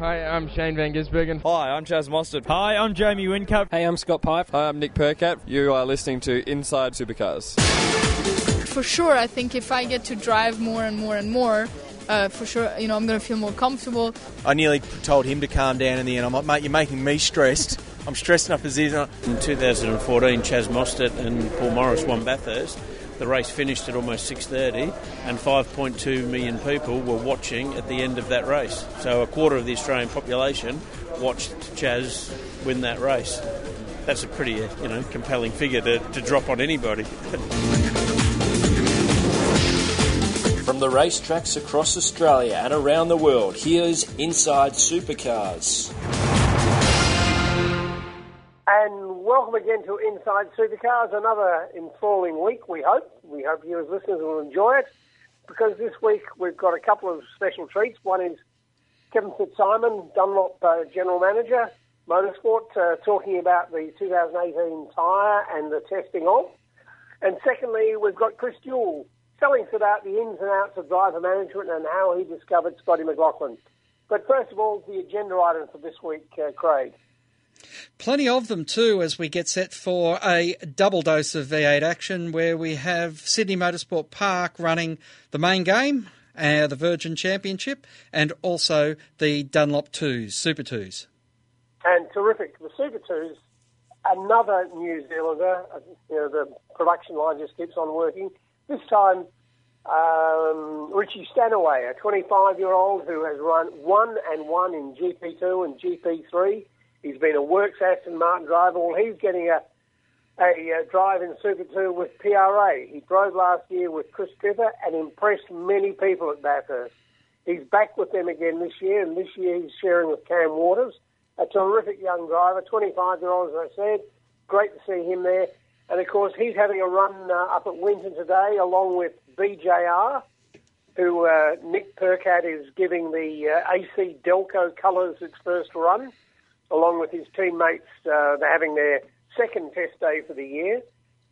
Hi, I'm Shane Van Gisbergen. Hi, I'm Chaz Mostert. Hi, I'm Jamie Whincup. Hey, I'm Scott Pye. Hi, I'm Nick Percat. You are listening to Inside Supercars. For sure, I think if I get to drive more and more and more, uh, for sure, you know, I'm going to feel more comfortable. I nearly told him to calm down in the end. I'm like, mate, you're making me stressed. I'm stressed enough as is. In 2014, Chaz Mostert and Paul Morris won Bathurst. The race finished at almost 6:30, and 5.2 million people were watching at the end of that race. So a quarter of the Australian population watched Chaz win that race. That's a pretty, uh, you know, compelling figure to, to drop on anybody. From the racetracks across Australia and around the world, here's Inside Supercars. And welcome again to Inside Supercars, another enthralling week, we hope. We hope you as listeners will enjoy it because this week we've got a couple of special treats. One is Kevin Fitzsimon, Dunlop uh, General Manager, Motorsport, uh, talking about the 2018 tyre and the testing of. And secondly, we've got Chris Jewell telling us about the ins and outs of driver management and how he discovered Scotty McLaughlin. But first of all, the agenda item for this week, uh, Craig. Plenty of them too as we get set for a double dose of V8 action where we have Sydney Motorsport Park running the main game, uh, the Virgin Championship, and also the Dunlop 2s, Super 2s. And terrific. The Super 2s, another New Zealander, you know, the production line just keeps on working. This time, um, Richie Stanaway, a 25 year old who has run one and one in GP2 and GP3 He's been a works Aston Martin driver. Well, he's getting a a, uh, drive in Super 2 with PRA. He drove last year with Chris Tripper and impressed many people at Bathurst. He's back with them again this year, and this year he's sharing with Cam Waters, a terrific young driver, 25 year old, as I said. Great to see him there. And of course, he's having a run uh, up at Winton today, along with BJR, who uh, Nick Percat is giving the uh, AC Delco colours its first run along with his teammates. Uh, they're having their second test day for the year.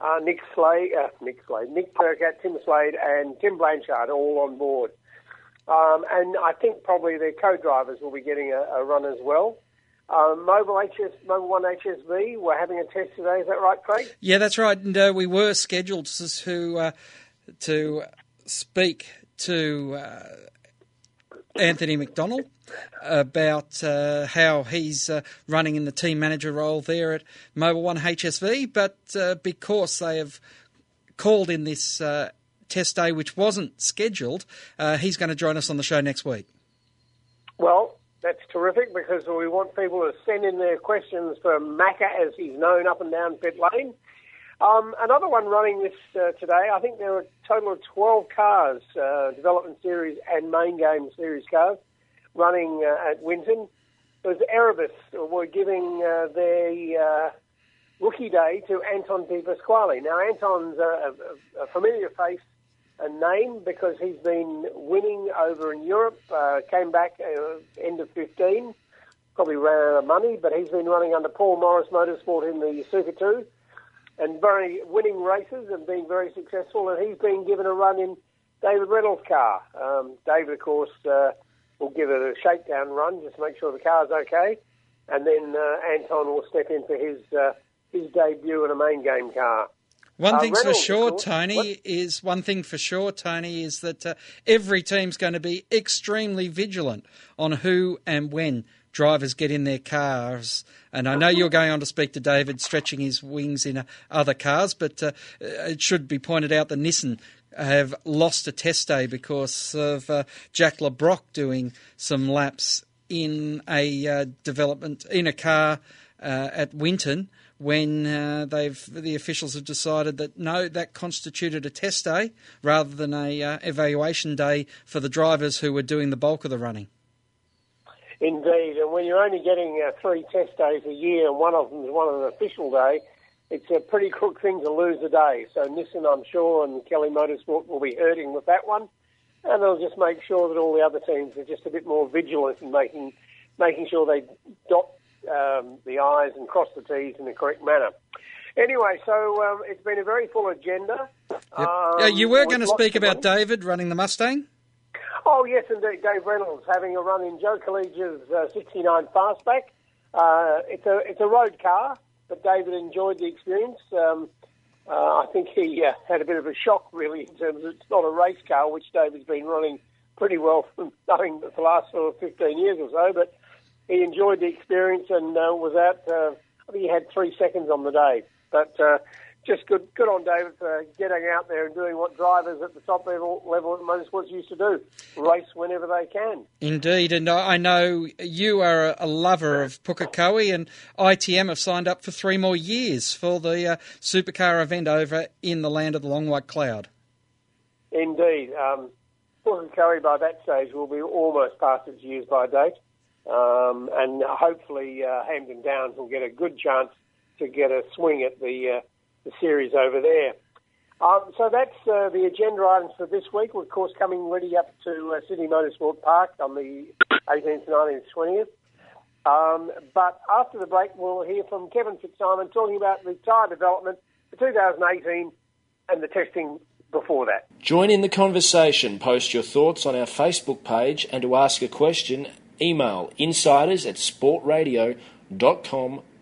Uh, Nick Slade, uh, Nick Slade, Nick Percat, Tim Slade, and Tim Blanchard all on board. Um, and I think probably their co-drivers will be getting a, a run as well. Um, Mobil HS, Mobil One HSV, we're having a test today. Is that right, Craig? Yeah, that's right. And uh, we were scheduled to uh, to speak to uh, Anthony McDonald about uh, how he's uh, running in the team manager role there at Mobil One HSV, but uh, because they have called in this uh, test day, which wasn't scheduled, uh, he's going to join us on the show next week. Well, that's terrific because we want people to send in their questions for Macca, as he's known up and down pit lane. Um, another one running this uh, today, I think there are a total of 12 cars, uh, development series and main game series cars, running uh, at Winton. There's Erebus were giving uh, their uh, rookie day to Anton De Pasquale. Now, Anton's a, a, a familiar face a name because he's been winning over in Europe, uh, came back end of 15, probably ran out of money, but he's been running under Paul Morris Motorsport in the Super 2 and very winning races and being very successful. And he's been given a run in David Reynolds' car. Um, David, of course, uh, will give it a shakedown run just to make sure the car's okay, and then uh, Anton will step in for his uh, his debut in a main game car. One Uh, thing's for sure. Tony, What? is one thing for sure, Tony, is that uh, every team's going to be extremely vigilant on who and when drivers get in their cars. And I know you're going on to speak to David, stretching his wings in uh, other cars, but uh, it should be pointed out that Nissan have lost a test day because of uh, Jack Le Brocq doing some laps in a uh, development in a car uh, at Winton when uh, they've the officials have decided that no, that constituted a test day rather than a uh, evaluation day for the drivers who were doing the bulk of the running. Indeed, and when you're only getting uh, three test days a year, and one of them is one of an official day, it's a pretty crook thing to lose a day. So Nissan, I'm sure, and Kelly Motorsport will be hurting with that one, and they'll just make sure that all the other teams are just a bit more vigilant in making making sure they dot um, the I's and cross the T's in the correct manner. Anyway, so um, it's been a very full agenda. Um, Uh, you were going to speak about. David running the Mustang. Oh, yes, indeed. Dave Reynolds having a run in Joe Collegia's uh, 69 Fastback. Uh, it's a it's a road car, but David enjoyed the experience. Um, uh, I think he uh, had a bit of a shock, really, in terms of it's not a race car, which David's been running pretty well for knowing for the last sort of 15 years or so. But he enjoyed the experience and uh, was out. Uh, I think he had three seconds on the day. But uh, just good, good on David for getting out there and doing what drivers at the top level level of motorsports used to do: race whenever they can. Indeed, and I know you are a lover of Pukekohe, and ITM have signed up for three more years for the uh, supercar event over in the land of the long white cloud. Indeed, um, Pukekohe by that stage will be almost past its years by date, um, and hopefully uh, Hampton Downs will get a good chance to get a swing at the uh, the series over there. Um, so that's uh, the agenda items for this week. We're, of course, coming ready up to uh, Sydney Motorsport Park on the 18th, 19th, 20th. Um, but after the break, we'll hear from Kevin Fitzsimon talking about the tyre development for 2018 and the testing before that. Join in the conversation. Post your thoughts on our Facebook page and to ask a question, email insiders at sportradio.com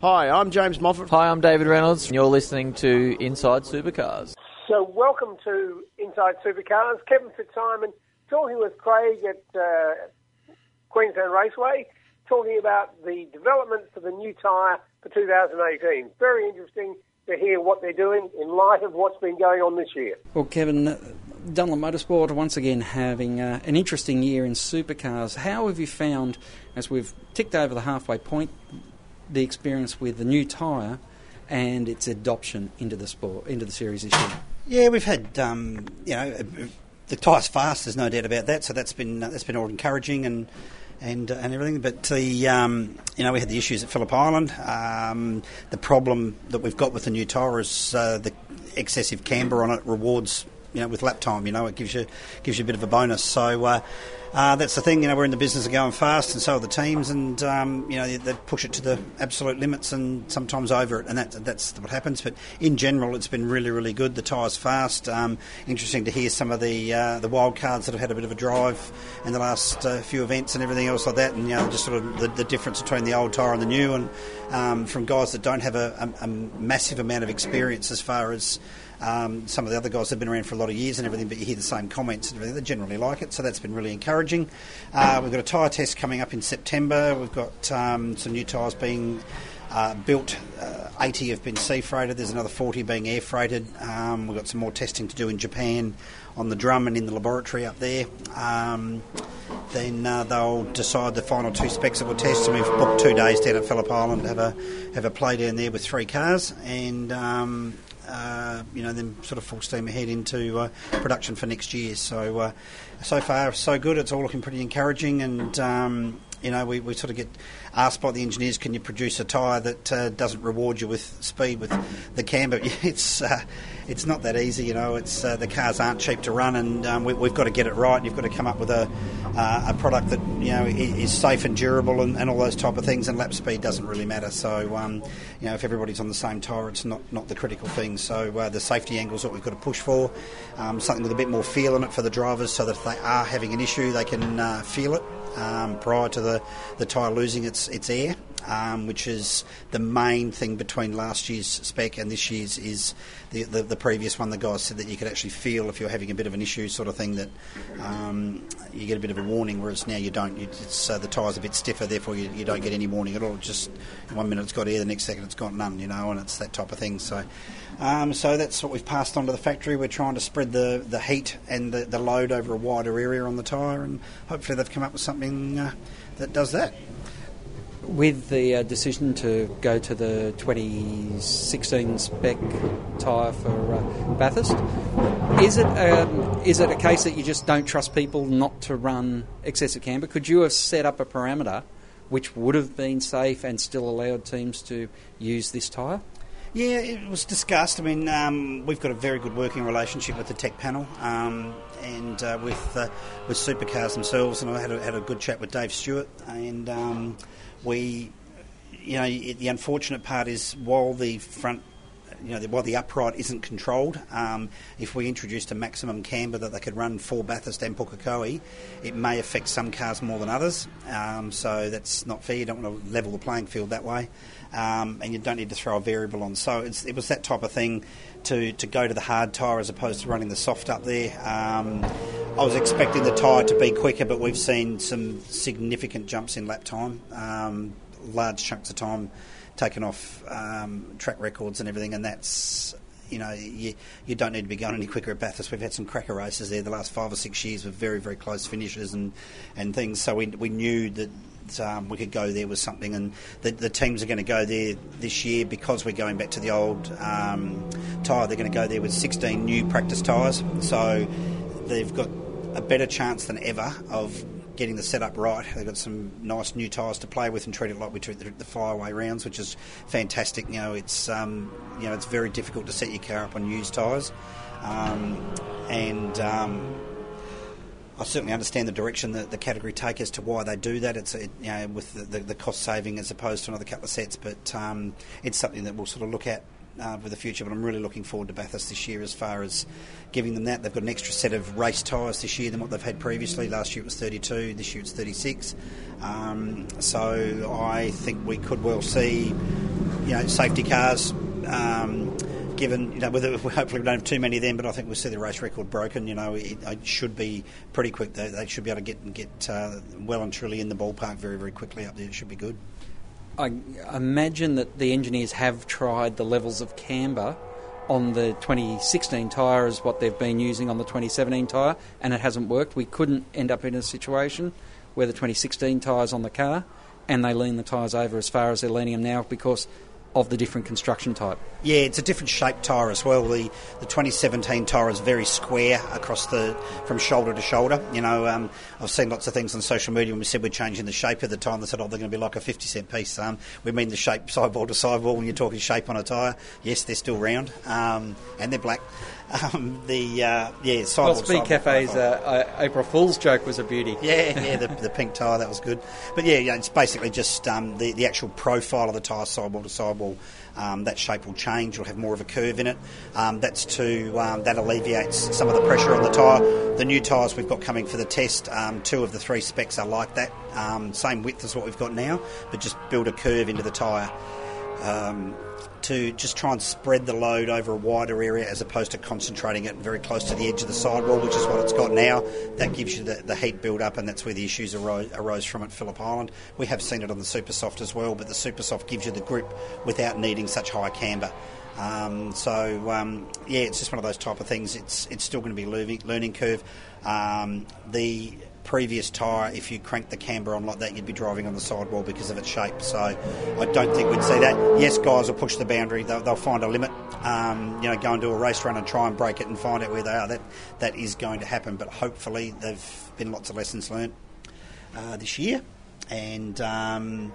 Hi, I'm James Moffat. Hi, I'm David Reynolds. You're listening to Inside Supercars. So, welcome to Inside Supercars. Kevin Fitzsimon talking with Craig at uh, Queensland Raceway, talking about the development for the new tyre for 2018. Very interesting to hear what they're doing in light of what's been going on this year. Well, Kevin, Dunlop Motorsport once again having uh, an interesting year in supercars. How have you found, as we've ticked over the halfway point, the experience with the new tyre and its adoption into the sport, into the series this year? Yeah, we've had um, you know the tyre's fast. There's no doubt about that. So that's been uh, that's been all encouraging and. And, uh, and everything, but the um, you know we had the issues at Phillip Island. Um, the problem that we've got with the new tyre is uh, the excessive camber on it rewards you know with lap time. You know it gives you gives you a bit of a bonus. So uh, uh, that's the thing, you know, we're in the business of going fast, and so are the teams, and um, you know they, they, push it to the absolute limits, and sometimes over it, and that, that's what happens. But in general, it's been really, really good. The tyres fast. Um, interesting to hear some of the uh, the wild cards that have had a bit of a drive in the last uh, few events and everything else like that, and you know just sort of the, the difference between the old tyre and the new, and um, from guys that don't have a, a, a massive amount of experience as far as um, some of the other guys have been around for a lot of years and everything, but you hear the same comments and everything. They generally like it, so that's been really encouraging. Uh, we've got a tyre test coming up in September. We've got um, some new tyres being uh, built. Uh, 80 have been sea freighted. There's another 40 being air freighted. Um, we've got some more testing to do in Japan on the drum and in the laboratory up there. Um, then uh, they'll decide the final two specs that we'll test. And we've booked two days down at Phillip Island to have a have a play down there with three cars, and um, uh, you know, then sort of full steam ahead into uh, production for next year. So, uh, so far so good. It's all looking pretty encouraging, and um, you know, we, we sort of get asked by the engineers, can you produce a tyre that uh, doesn't reward you with speed with the camber? It's uh, it's not that easy, you know. It's uh, the cars aren't cheap to run, and um, we, have got to get it right. You've got to come up with a uh, a product that you know is safe and durable, and, and, all those type of things. And lap speed doesn't really matter. So um, you know, if everybody's on the same tyre, it's not not the critical thing. So uh, the safety angle is what we've got to push for, um, something with a bit more feel in it for the drivers, so that if they are having an issue, they can uh, feel it um, prior to the the tyre losing its its air um, which is the main thing between last year's spec and this year's is the, the, the, previous one. The guys said that you could actually feel if you're having a bit of an issue, sort of thing, that um, you get a bit of a warning, whereas now you don't. It's uh, the tyre's a bit stiffer, therefore you, you, don't get any warning at all. Just one minute it's got air, the next second it's got none, you know, and it's that type of thing. So. Um, so that's what we've passed on to the factory. We're trying to spread the, the heat and the, the load over a wider area on the tyre, and hopefully they've come up with something uh, that does that with the uh, decision to go to the 2016 spec tyre for uh, Bathurst, Is it um, is it a case that you just don't trust people not to run excessive camber? Could you have set up a parameter which would have been safe and still allowed teams to use this tyre? Yeah, it was discussed. I mean, um, we've got a very good working relationship with the tech panel um, and uh, with uh, with supercars themselves. And I had a, had a good chat with Dave Stuart, and um, we, you know, the unfortunate part is while the front you know, while the upright isn't controlled, um, if we introduced a maximum camber that they could run for Bathurst and Pukekohe, it may affect some cars more than others. Um, so that's not fair. You don't want to level the playing field that way, um, and you don't need to throw a variable on. So it was that type of thing to, to go to the hard tyre as opposed to running the soft up there. Um, I was expecting the tyre to be quicker, but we've seen some significant jumps in lap time, um, large chunks of time taken off um, track records and everything, and that's you know you, you don't need to be going any quicker at Bathurst. We've had some cracker races there the last five or six years with very very close finishes and and things. So we we knew that. Um, we could go there with something, and the, the teams are going to go there this year because we're going back to the old um, tyre. They're going to go there with 16 new practice tyres, so they've got a better chance than ever of getting the setup right. They've got some nice new tyres to play with and treat it like we treat the, the flyaway rounds, which is fantastic. You know, it's um, you know it's very difficult to set your car up on used tyres, um, and um, I certainly understand the direction that the category take as to why they do that. It's you know with the, the, the, cost saving as opposed to another couple of sets, but um, it's something that we'll sort of look at uh, for the future. But I'm really looking forward to Bathurst this year as far as giving them that. They've got an extra set of race tyres this year than what they've had previously. Last year it was 32, this year it's 36. Um, so I think we could well see, you know, safety cars. Um, given you know whether hopefully we don't have too many of them, but I think we'll see the race record broken. You know, it, it should be pretty quick. They, they, should be able to get get uh, well and truly in the ballpark very very quickly up there. It should be good. I imagine that the engineers have tried the levels of camber on the 2016 tyre as what they've been using on the 2017 tyre, and it hasn't worked. We couldn't end up in a situation where the 2016 tyre's on the car and they lean the tyres over as far as they're leaning them now because of the different construction type. Yeah, it's a different shaped tyre as well. The the 2017 tyre is very square across the from shoulder to shoulder. You know, um, I've seen lots of things on social media when we said we're changing the shape of the tyre. They said, "Oh, they're going to be like a 50 cent piece." Um, we mean the shape sidewall to sidewall. When you're talking shape on a tyre, yes, they're still round um, and they're black. Um, the uh, yeah, sidewall. Well, Speed Cafe's uh, April Fool's joke was a beauty. Yeah, yeah, the, the pink tyre that was good. But yeah, yeah it's basically just um, the the actual profile of the tyre sidewall to sidewall. Um, that shape will change. You'll have more of a curve in it. Um, that's to um, that alleviates some of the pressure on the tyre. The new tyres we've got coming for the test, um, two of the three specs are like that. Um, same width as what we've got now, but just build a curve into the tyre. Um, to just try and spread the load over a wider area as opposed to concentrating it very close to the edge of the sidewall, which is what it's got now. That gives you the, the heat build up, and that's where the issues arose, arose from at Phillip Island. We have seen it on the Super Soft as well, but the Super Soft gives you the grip without needing such high camber. Um, so um, yeah, it's just one of those type of things. It's it's still going to be a learning, learning curve. Um, the previous tyre, if you crank the camber on like that, you'd be driving on the sidewall because of its shape. So I don't think we'd see that. Yes, guys will push the boundary. They'll, they'll find a limit. Um, you know, go and do a race run and try and break it and find out where they are. That that is going to happen. But hopefully, there've been lots of lessons learned uh, this year, and. Um,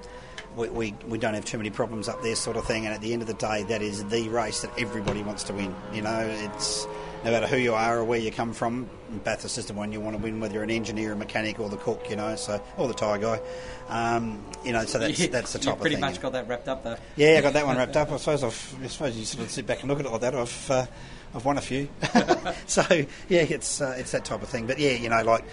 we, we, we, don't have too many problems up there, sort of thing. And at the end of the day, that is the race that everybody wants to win. You know, it's no matter who you are or where you come from, Bathurst is the one you want to win, whether you're an engineer, a mechanic, or the cook, you know, so or the tyre guy, um, you know. So that's that's the top pretty of thing. Pretty much got that wrapped up, though. Yeah, I got that one wrapped up. I suppose I've, I suppose you sort of sit back and look at it like that. I've uh, I've won a few, so yeah, it's uh, it's that type of thing. But yeah, you know, like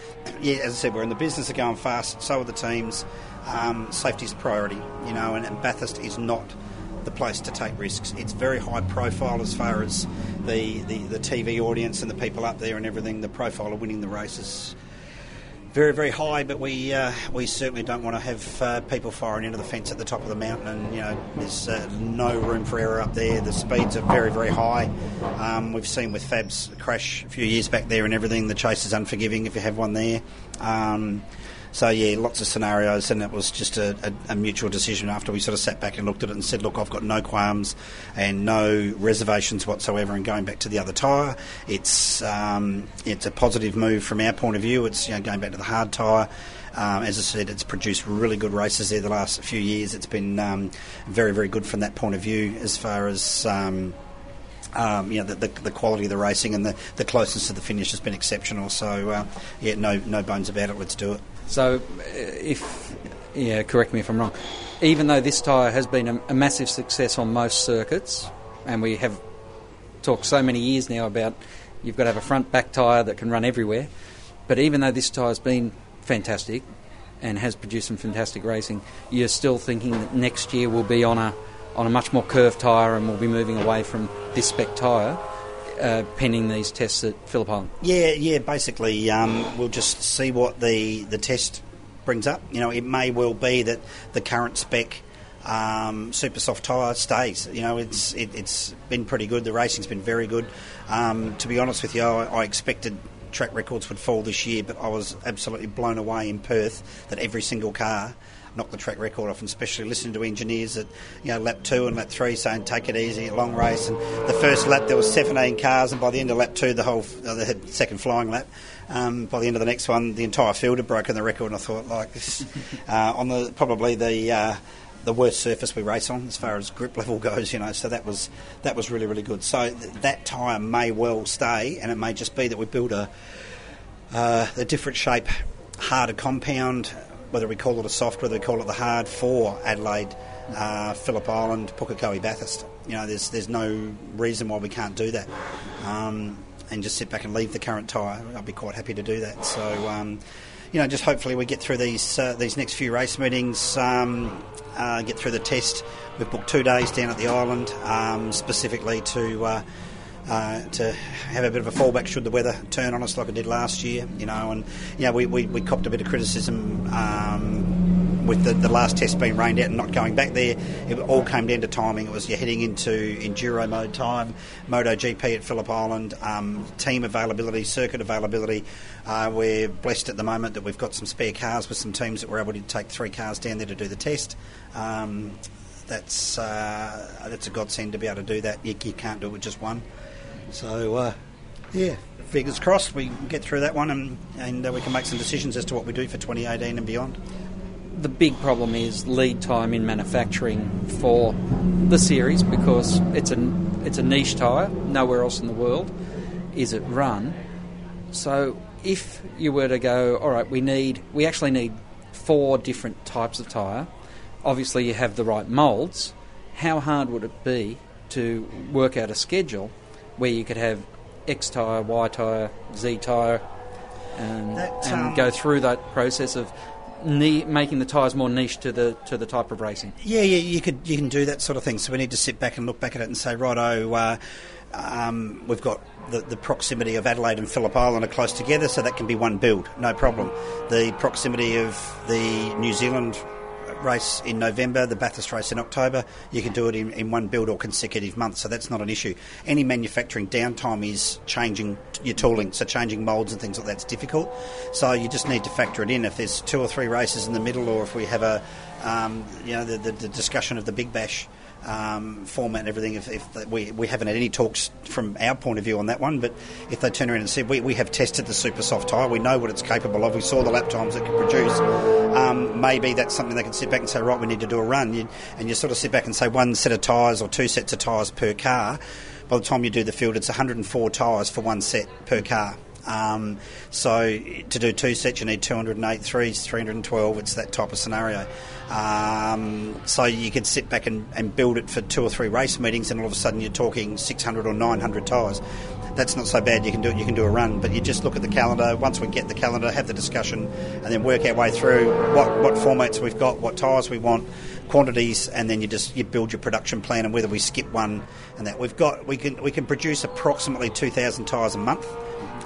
yeah, as I said, we're in the business of going fast. So are the teams. Um, safety is a priority, you know, and, and Bathurst is not the place to take risks. It's very high profile as far as the, the, the TV audience and the people up there and everything. The profile of winning the races very, very high, but we uh, we certainly don't want to have uh, people firing into the fence at the top of the mountain. And you know, there's uh, no room for error up there. The speeds are very, very high. Um, we've seen with Fab's crash a few years back there and everything. The chase is unforgiving if you have one there. Um, So yeah, lots of scenarios, and it was just a, a, a, mutual decision after we sort of sat back and looked at it and said, look, I've got no qualms and no reservations whatsoever in going back to the other tyre. It's um, it's a positive move from our point of view. It's you know going back to the hard tyre. Um, as I said, it's produced really good races there the last few years. It's been um, very, very good from that point of view as far as. Um, um, you know, the, the, the, quality of the racing and the, the closeness to the finish has been exceptional. So, uh, yeah, no no bones about it. Let's do it. So, uh, if yeah, correct me if I'm wrong. Even though this tyre has been a, a massive success on most circuits, and we have talked so many years now about you've got to have a front back tyre that can run everywhere. But even though this tyre's been fantastic and has produced some fantastic racing, you're still thinking that next year we'll be on a on a much more curved tyre and we'll be moving away from this spec tyre. Uh, pending these tests at Phillip Island. Yeah, yeah. Basically, um, we'll just see what the the test brings up. You know, it may well be that the current spec um, super soft tyre stays. You know, it's it, has been pretty good. The racing's been very good. Um, to be honest with you, I, I, expected track records would fall this year, but I was absolutely blown away in Perth that every single car knocked the track record off, and especially listening to engineers at you know lap two and lap three saying take it easy, long race. And the first lap there was 17 cars, and by the end of lap two, the whole uh, they had second flying lap. Um, by the end of the next one, the entire field had broken the record, and I thought like this uh, on the probably the. Uh, the worst surface we race on as far as grip level goes, you know. So that was that was really really good. So th- that tyre may well stay, and it may just be that we build a uh, a different shape, harder compound, whether we call it a soft, whether we call it the hard for Adelaide, uh, Phillip Island, Pukekohe, Bathurst. You know, there's there's no reason why we can't do that. Um, and just sit back and leave the current tyre. I'd be quite happy to do that. So, um, you know, just hopefully we get through these uh, these next few race meetings, um, uh, get through the test. We've booked two days down at the island um, specifically to. Uh, to have a bit of a fallback should the weather turn on us like it did last year, you know, and you know we, we, we copped a bit of criticism um, with the, the last test being rained out and not going back there. It all came down to timing. It was you're heading into enduro mode time, MotoGP at Phillip Island, um, team availability, circuit availability. Uh, we're blessed at the moment that we've got some spare cars with some teams that were able to take three cars down there to do the test. Um, that's uh, that's a godsend to be able to do that. You, you can't do it with just one. So, uh, yeah, fingers crossed we get through that one and, and uh, we can make some decisions as to what we do for 2018 and beyond. The big problem is lead time in manufacturing for the series because it's a, it's a niche tyre, nowhere else in the world is it run. So, if you were to go, all right, we need, we actually need four different types of tyre. Obviously, you have the right moulds. How hard would it be to work out a schedule where you could have X tyre, Y tyre, Z tyre, and, that, um, and go through that process of ne- making the tyres more niche to the to the type of racing. Yeah, yeah, you could you can do that sort of thing. So we need to sit back and look back at it and say, right, oh, uh, um, we've got the, the, proximity of Adelaide and Phillip Island are close together, so that can be one build, no problem. The proximity of the New Zealand race in November, the Bathurst race in October, you can do it in, in one build or consecutive month, so that's not an issue. Any manufacturing downtime is changing your tooling, so changing moulds and things like that's difficult. So you just need to factor it in. If there's two or three races in the middle, or if we have a, um, you know, the, the, the discussion of the Big Bash um, format and everything. If, if we, we haven't had any talks from our point of view on that one, but if they turn around and said we, we have tested the super soft tyre, we know what it's capable of, we saw the lap times it can produce, um, maybe that's something they can sit back and say, right, we need to do a run. You, and you sort of sit back and say one set of tyres or two sets of tyres per car. By the time you do the field, it's 104 tyres for one set per car. Um, so to do two sets, you need 208, three, 312. It's that type of scenario. Um, so you could sit back and, and build it for two or three race meetings, and all of a sudden you're talking 600 or 900 tyres. That's not so bad. You can do it. You can do a run, but you just look at the calendar. Once we get the calendar, have the discussion, and then work our way through what what formats we've got, what tyres we want, quantities, and then you just you build your production plan and whether we skip one and that we've got. We can we can produce approximately 2,000 tyres a month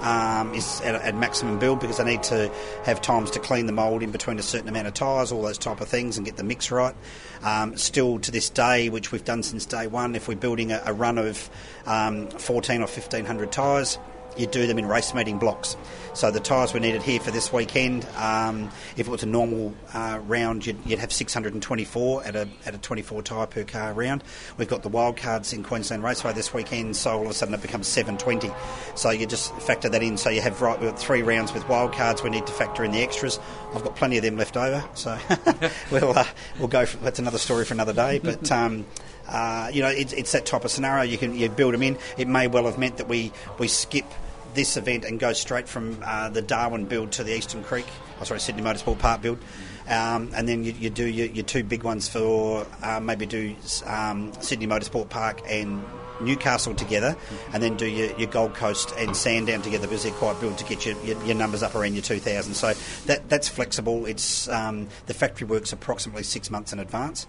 um, is at, at, maximum build because I need to have times to clean the mould in between a certain amount of tyres, all those type of things, and get the mix right. Um, still to this day, which we've done since day one, if we're building a, a run of um, 14 or 1500 tyres, you do them in race meeting blocks. So the tyres were needed here for this weekend. Um, if it was a normal uh, round, you'd, you'd, have 624 at a at a 24 tyre per car round. We've got the wildcards in Queensland Raceway this weekend, so all of a sudden it becomes 720. So you just factor that in. So you have right, we've got three rounds with wildcards. We need to factor in the extras. I've got plenty of them left over, so we'll uh, we'll go. For, that's another story for another day, but. Um, uh, you know, it's, it's that type of scenario. You can you build them in. It may well have meant that we, we skip this event and go straight from uh, the Darwin build to the Eastern Creek, oh, sorry, Sydney Motorsport Park build. Um, and then you, you do your, your, two big ones for uh, maybe do um, Sydney Motorsport Park and Newcastle together, and then do your, your, Gold Coast and Sandown together because they're quite built to get your, your, your, numbers up around your 2,000. So that that's flexible. It's um, the factory works approximately six months in advance.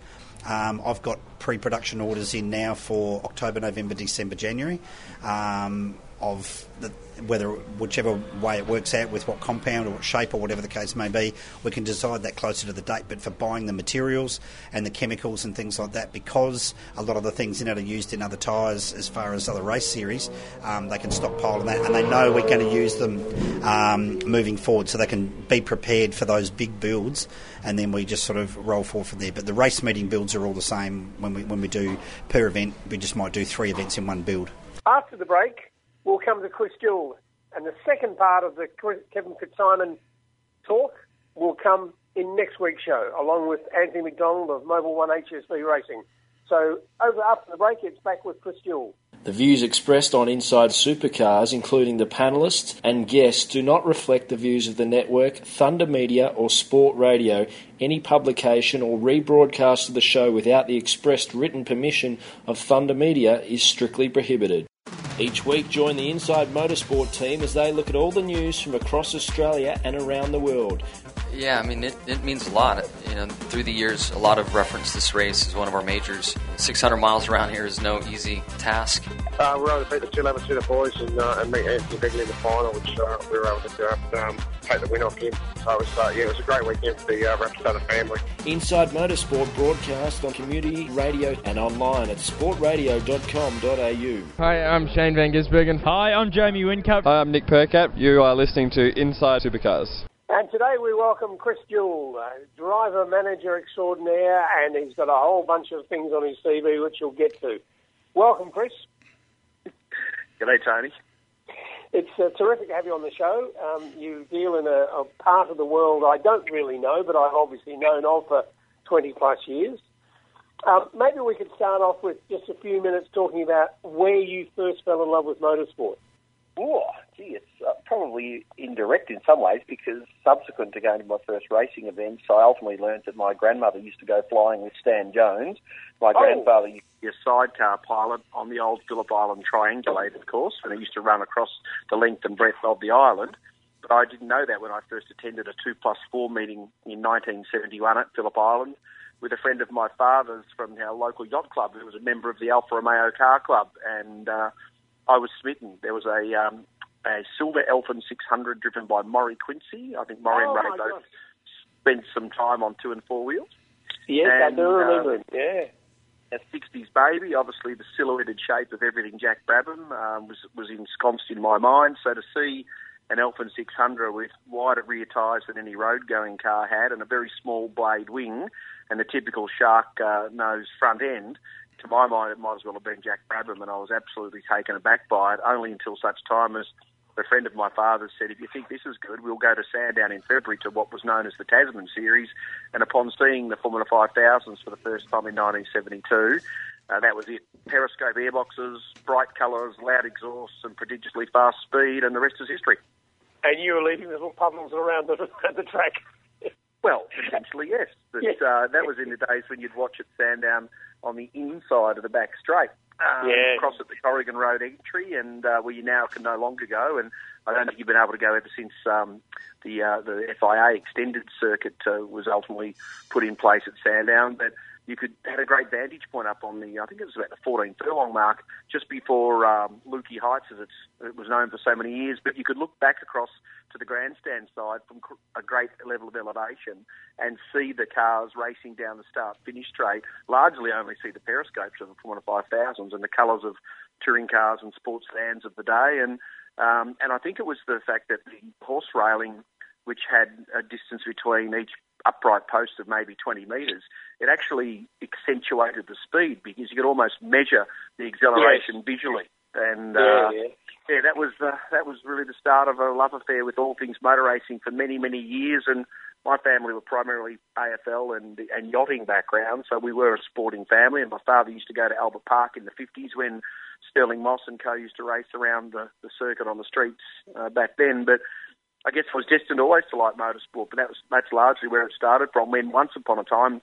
Um, I've got pre-production orders in now for October, November, December, January. Um, of the, whether whichever way it works out with what compound or what shape or whatever the case may be, we can decide that closer to the date. But for buying the materials and the chemicals and things like that, because a lot of the things in it are used in other tyres as far as other race series, um, they can stockpile on that and they know we're going to use them um, moving forward, so they can be prepared for those big builds. And then we just sort of roll forward from there. But the race meeting builds are all the same when we when we do per event. We just might do three events in one build. After the break, we'll come to Chris Jewell. And the second part of the Kevin Fitzsimon talk will come in next week's show, along with Anthony McDonald of Mobil One HSV Racing. So over after the break, it's back with Chris Jewell. The views expressed on Inside Supercars, including the panelists and guests, do not reflect the views of the network, Thunder Media, or Sport Radio. Any publication or rebroadcast of the show without the expressed written permission of Thunder Media is strictly prohibited. Each week, join the Inside Motorsport team as they look at all the news from across Australia and around the world. Yeah, I mean, it, it means a lot. You know, through the years, a lot of reference this race as one of our majors. 600 miles around here is no easy task. Uh, we were able to beat the 211 the boys and, uh, and meet Anthony Begley in the final, which uh, we were able to do. um, take the win off him. So it was, uh, yeah, it was a great weekend for the uh, Rapstada family. Inside Motorsport broadcast on community radio and online at sportradio.com.au. Hi, I'm Shane Van Gisbergen. Hi, I'm Jamie Whincup. Hi, I'm Nick Percat. You are listening to Inside Supercars. And today we welcome Chris Jewell, driver manager extraordinaire, and he's got a whole bunch of things on his CV which you'll get to. Welcome, Chris. G'day, Tony. It's uh, terrific to have you on the show. Um, you deal in a, a, part of the world I don't really know, but I've obviously known of for 20 plus years. Um, maybe we could start off with just a few minutes talking about where you first fell in love with motorsport. Oh, gee, it's uh, probably indirect in some ways because subsequent to going to my first racing events, I ultimately learned that my grandmother used to go flying with Stan Jones. My oh. grandfather used to be a sidecar pilot on the old Phillip Island triangulated course, and he used to run across the length and breadth of the island. But I didn't know that when I first attended a 2 plus 4 meeting in 1971 at Phillip Island with a friend of my father's from our local yacht club who was a member of the Alfa Romeo Car Club. And uh, I was smitten. There was a um, a silver Elfin 600 driven by Maury Quincy. I think Maury oh, and Ray both spent some time on two and four wheels. Yes, and, I do remember uh, Yeah. A 60s baby, obviously the silhouetted shape of everything Jack Brabham um, was was ensconced in my mind. So to see an Elfin 600 with wider rear tyres than any road-going car had, and a very small blade wing, and the typical shark uh, nose front end, to my mind, it might as well have been Jack Brabham, and I was absolutely taken aback by it. Only until such time as a friend of my father's said, "If you think this is good, we'll go to Sandown in February to what was known as the Tasman Series." And upon seeing the Formula 5000s for the first time in 1972, uh, that was it. Periscope airboxes, bright colours, loud exhausts, and prodigiously fast speed, and the rest is history. And you were leaving little puddles around the, the track. Well, potentially yes, but yes. Uh, that was in the days when you'd watch at Sandown on the inside of the back straight. Um, yeah. Across at the Corrigan Road entry, and uh, where you now can no longer go. And I don't think you've been able to go ever since um, the uh, the FIA extended circuit uh, was ultimately put in place at Sandown. But you could had a great vantage point up on the I think it was about the 14 furlong mark just before um, Lukey Heights as it was known for so many years. But you could look back across to the grandstand side from a great level of elevation and see the cars racing down the start finish straight. Largely only see the periscopes of the Formula 5000s and the colours of touring cars and sports vans of the day and Um, and I think it was the fact that the horse railing, which had a distance between each upright post of maybe 20 metres, it actually accentuated the speed because you could almost measure the acceleration visually. And Yeah, uh, yeah. yeah, that was uh, that was really the start of a love affair with all things motor racing for many many years. And my family were primarily AFL and and yachting background, so we were a sporting family. And my father used to go to Albert Park in the fifties when Stirling Moss and co used to race around the, the circuit on the streets uh, back then. But I guess I was destined always to like motorsport, but that was that's largely where it started from. When once upon a time,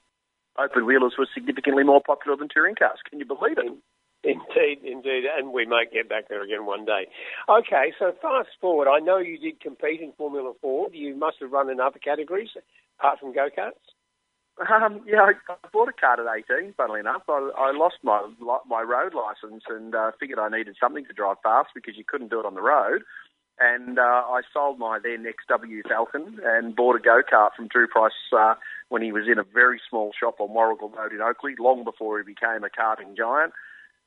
open wheelers were significantly more popular than touring cars. Can you believe it? Indeed, indeed, and we might get back there again one day. Okay, so fast forward. I know you did compete in Formula Ford. You must have run in other categories apart from go karts. Um, yeah, I, I bought a cart at 18, funnily enough. I, I lost my my road licence and uh, figured I needed something to drive fast because you couldn't do it on the road. And uh, I sold my then XW Falcon and bought a go-kart from Drew Price uh, when he was in a very small shop on Warrigal Road in Oakleigh, long before he became a karting giant.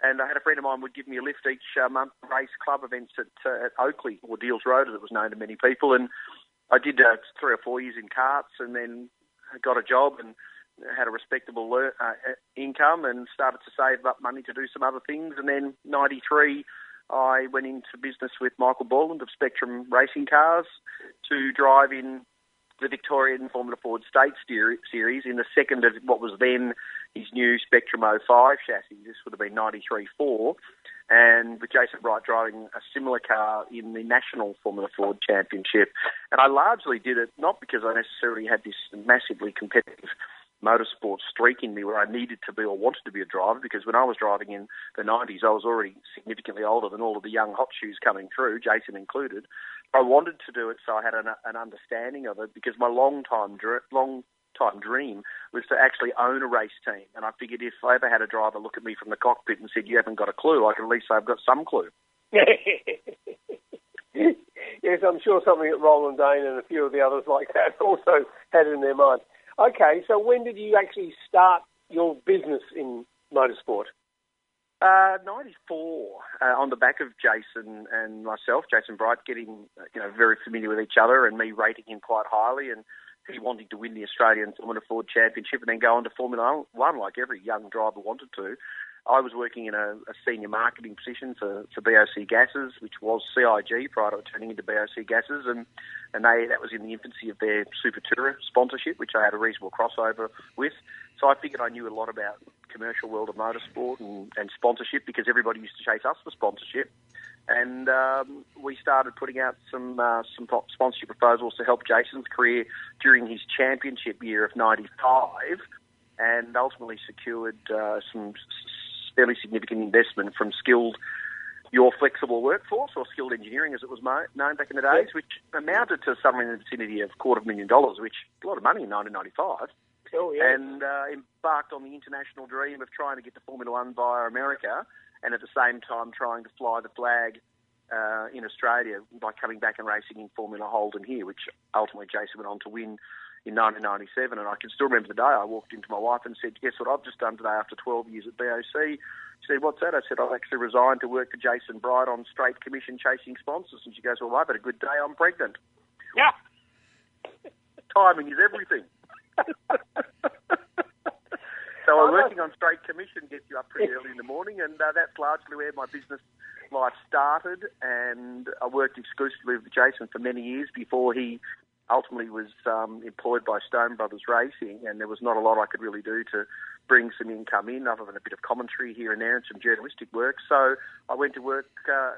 And I had a friend of mine would give me a lift each uh, month race club events at, uh, at Oakleigh, or Deals Road as it was known to many people. And I did uh, three or four years in karts and then got a job and had a respectable uh, income and started to save up money to do some other things. And then 93, I went into business with Michael Borland of Spectrum Racing Cars to drive in the Victorian Formula Ford State Series in the second of what was then his new Spectrum 05 chassis. This would have been 93.4. And with Jason Bright driving a similar car in the National Formula Ford Championship. And I largely did it not because I necessarily had this massively competitive motorsport streak in me where I needed to be or wanted to be a driver because when I was driving in the 90s, I was already significantly older than all of the young hot shoes coming through, Jason included. I wanted to do it so I had an, an understanding of it because my long time, long time dream was to actually own a race team. And I figured if I ever had a driver look at me from the cockpit and said, you haven't got a clue, I can at least say I've got some clue. yes, I'm sure something that Roland Dane and a few of the others like that also had in their mind. Okay, so when did you actually start your business in motorsport? Uh, 94, uh, on the back of Jason and myself, Jason Bright getting, uh, you know, very familiar with each other and me rating him quite highly and he wanting to win the Australian Formula Ford Championship and then go on to Formula One like every young driver wanted to. I was working in a, a senior marketing position for, for BOC Gases, which was CIG prior to turning into BOC Gases, and and they that was in the infancy of their Super Tourer sponsorship, which I had a reasonable crossover with. So I figured I knew a lot about commercial world of motorsport and, and sponsorship because everybody used to chase us for sponsorship. And um, we started putting out some uh, some sponsorship proposals to help Jason's career during his championship year of '95, and ultimately secured uh, some fairly significant investment from skilled your flexible workforce or skilled engineering as it was known back in the days, which amounted to somewhere in the vicinity of a quarter of a million dollars, which is a lot of money in 1995. Oh, yeah. And uh, embarked on the international dream of trying to get to Formula One via America and at the same time trying to fly the flag uh, in Australia by coming back and racing in Formula Holden here, which ultimately Jason went on to win in 1997. And I can still remember the day I walked into my wife and said, Guess what I've just done today after 12 years at BOC? She said, What's that? I said, I've actually resigned to work for Jason Bright on straight commission chasing sponsors. And she goes, Well, I've had a good day. I'm pregnant. Yeah. Timing is everything. so I'm working on straight commission gets you up pretty early in the morning, and uh, that's largely where my business life started. And I worked exclusively with Jason for many years before he ultimately was um, employed by Stone Brothers Racing, and there was not a lot I could really do to bring some income in, other than a bit of commentary here and there and some journalistic work. So I went to work uh,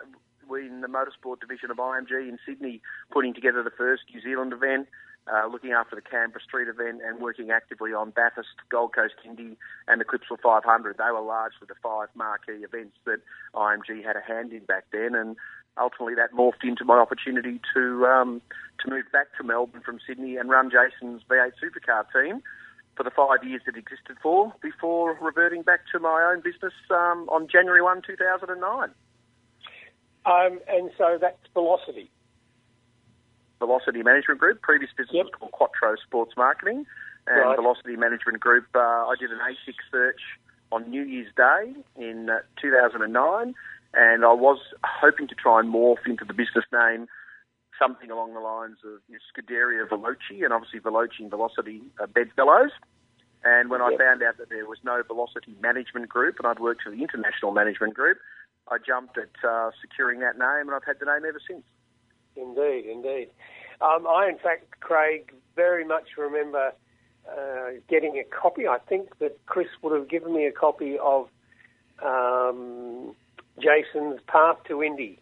in the motorsport division of IMG in Sydney, putting together the first New Zealand event. Uh, looking after the Canberra Street event and working actively on Bathurst, Gold Coast Indy, and the Clipsal 500. They were largely the five marquee events that IMG had a hand in back then, and ultimately that morphed into my opportunity to um, to move back to Melbourne from Sydney and run Jason's V8 supercar team for the five years it existed for, before reverting back to my own business um, on January 1, 2009. Um, and so that's Velocity. Velocity Management Group. Previous business was called Quattro Sports Marketing. And Right. Velocity Management Group, uh, I did an ASIC search on New Year's Day in uh, 2009 and I was hoping to try and morph into the business name something along the lines of you know, Scuderia Veloci, and obviously Veloci and Velocity are bedfellows. And when I Yep. found out that there was no Velocity Management Group, and I'd worked for the International Management Group, I jumped at uh, securing that name, and I've had the name ever since. Indeed, indeed. Um, I, in fact, Craig, very much remember uh, getting a copy. I think that Chris would have given me a copy of um, Jason's Path to Indy.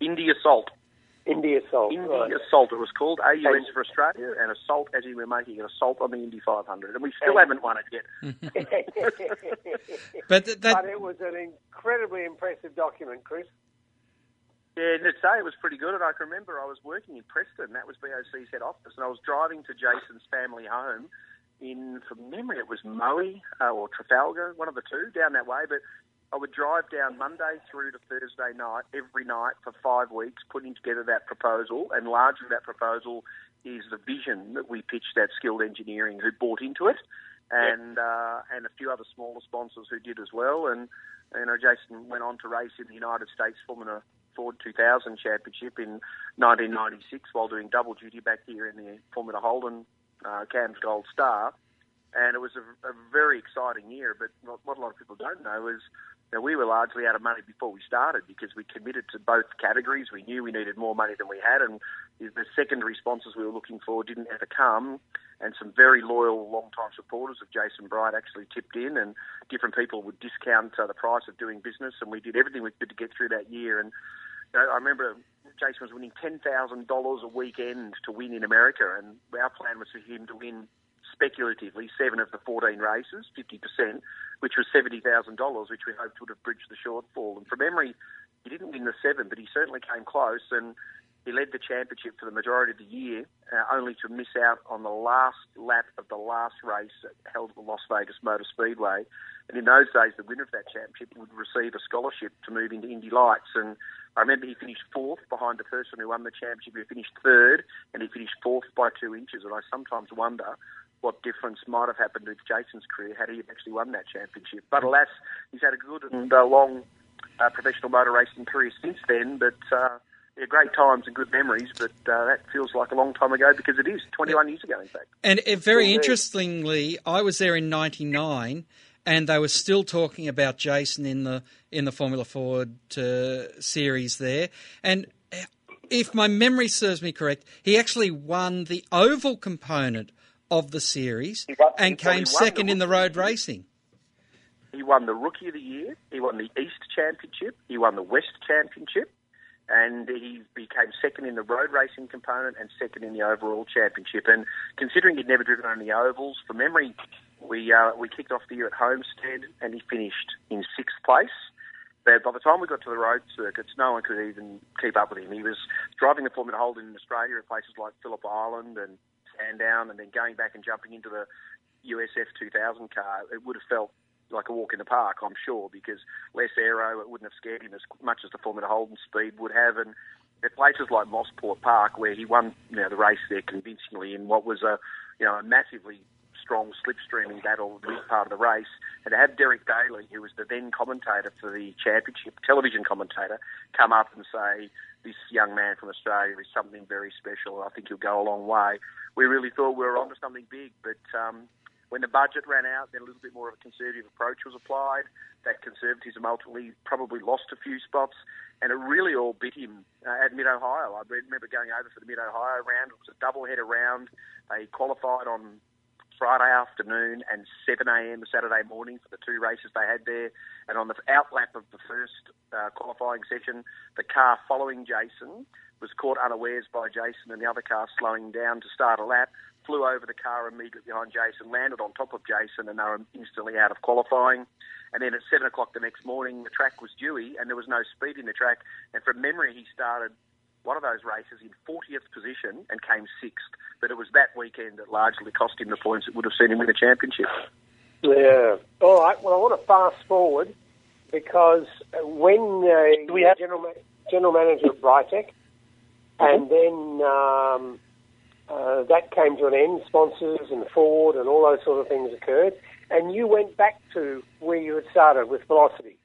Indy Assault. Indy Assault. Indy right. Assault, it was called. AUS And- for Australia, and Assault as in we're making an assault on the Indy 500. And we still And- haven't won it yet. But th- that- but it was an incredibly impressive document, Chris. Yeah, and to say it was pretty good. And I can remember I was working in Preston. That was BOC's head office, and I was driving to Jason's family home. In from memory, it was Moe uh, or Trafalgar, one of the two, down that way. But I would drive down Monday through to Thursday night every night for five weeks, putting together that proposal. And largely, that proposal is the vision that we pitched at Skilled Engineering, who bought into it, and uh, and a few other smaller sponsors who did as well. And you know, Jason went on to race in the United States Formula Ford 2000 Championship in 1996 while doing double duty back here in the Formula Holden uh, CAMS Gold Star. And it was a, a very exciting year, but what, what a lot of people don't know is that we were largely out of money before we started because we committed to both categories. We knew we needed more money than we had, and the secondary sponsors we were looking for didn't ever come. And some very loyal, long-time supporters of Jason Bright actually tipped in, and different people would discount uh, the price of doing business. And we did everything we could to get through that year. And you know, I remember Jason was winning ten thousand dollars a weekend to win in America, and our plan was for him to win speculatively seven of the fourteen races, fifty percent, which was seventy thousand dollars, which we hoped would have bridged the shortfall. And from memory, he didn't win the seven, but he certainly came close, and he led the championship for the majority of the year, uh, only to miss out on the last lap of the last race held at the Las Vegas Motor Speedway. And in those days, the winner of that championship would receive a scholarship to move into Indy Lights. And I remember he finished fourth behind the person who won the championship. He finished third, and he finished fourth by two inches. And I sometimes wonder what difference might have happened to Jason's career had he actually won that championship. But alas, he's had a good and uh, long uh, professional motor racing career since then. But uh, yeah, great times and good memories. But uh, that feels like a long time ago because it is 21 years ago, in fact. And very interestingly, I was there in '99, and they were still talking about Jason in the in the Formula Ford uh, series there. And if my memory serves me correct, he actually won the oval component of the series won- and came second the in the road racing. He won the Rookie of the Year. He won the East Championship. He won the West Championship. And he became second in the road racing component and second in the overall championship. And considering he'd never driven on the ovals, from memory, we uh, we kicked off the year at Homestead and he finished in sixth place. But by the time we got to the road circuits, no one could even keep up with him. He was driving the Formula Holden in Australia at places like Phillip Island and Sandown, and then going back and jumping into the USF 2000 car. It would have felt like a walk in the park, I'm sure, because less aero, it wouldn't have scared him as much as the Formula Holden speed would have. And at places like Mosport Park, where he won you know, the race there convincingly in what was a you know a massively strong slipstreaming battle the big part of the race, and to have Derek Daly, who was the then commentator for the championship, television commentator, come up and say, this young man from Australia is something very special. I think he'll go a long way. We really thought we were onto something big, but um, when the budget ran out, then a little bit more of a conservative approach was applied. That conservatism ultimately probably lost a few spots, and it really all bit him uh, at Mid Ohio. I remember going over for the Mid Ohio round. It was a double header round. They qualified on Friday afternoon and 7 a.m. Saturday morning for the two races they had there. And on the outlap of the first uh, qualifying session, the car following Jason was caught unawares by Jason and the other car slowing down to start a lap, flew over the car immediately behind Jason, landed on top of Jason, and they were instantly out of qualifying. And then at 7 o'clock the next morning, the track was dewy and there was no speed in the track. And from memory, he started one of those races in 40th position and came sixth. But it was that weekend that largely cost him the points that would have seen him win the championship. Yeah. All right. Well, I want to fast forward because uh, when uh, we had general ma- general manager at Britek, and then um, uh, that came to an end. Sponsors and Ford and all those sort of things occurred, and you went back to where you had started with Velocity.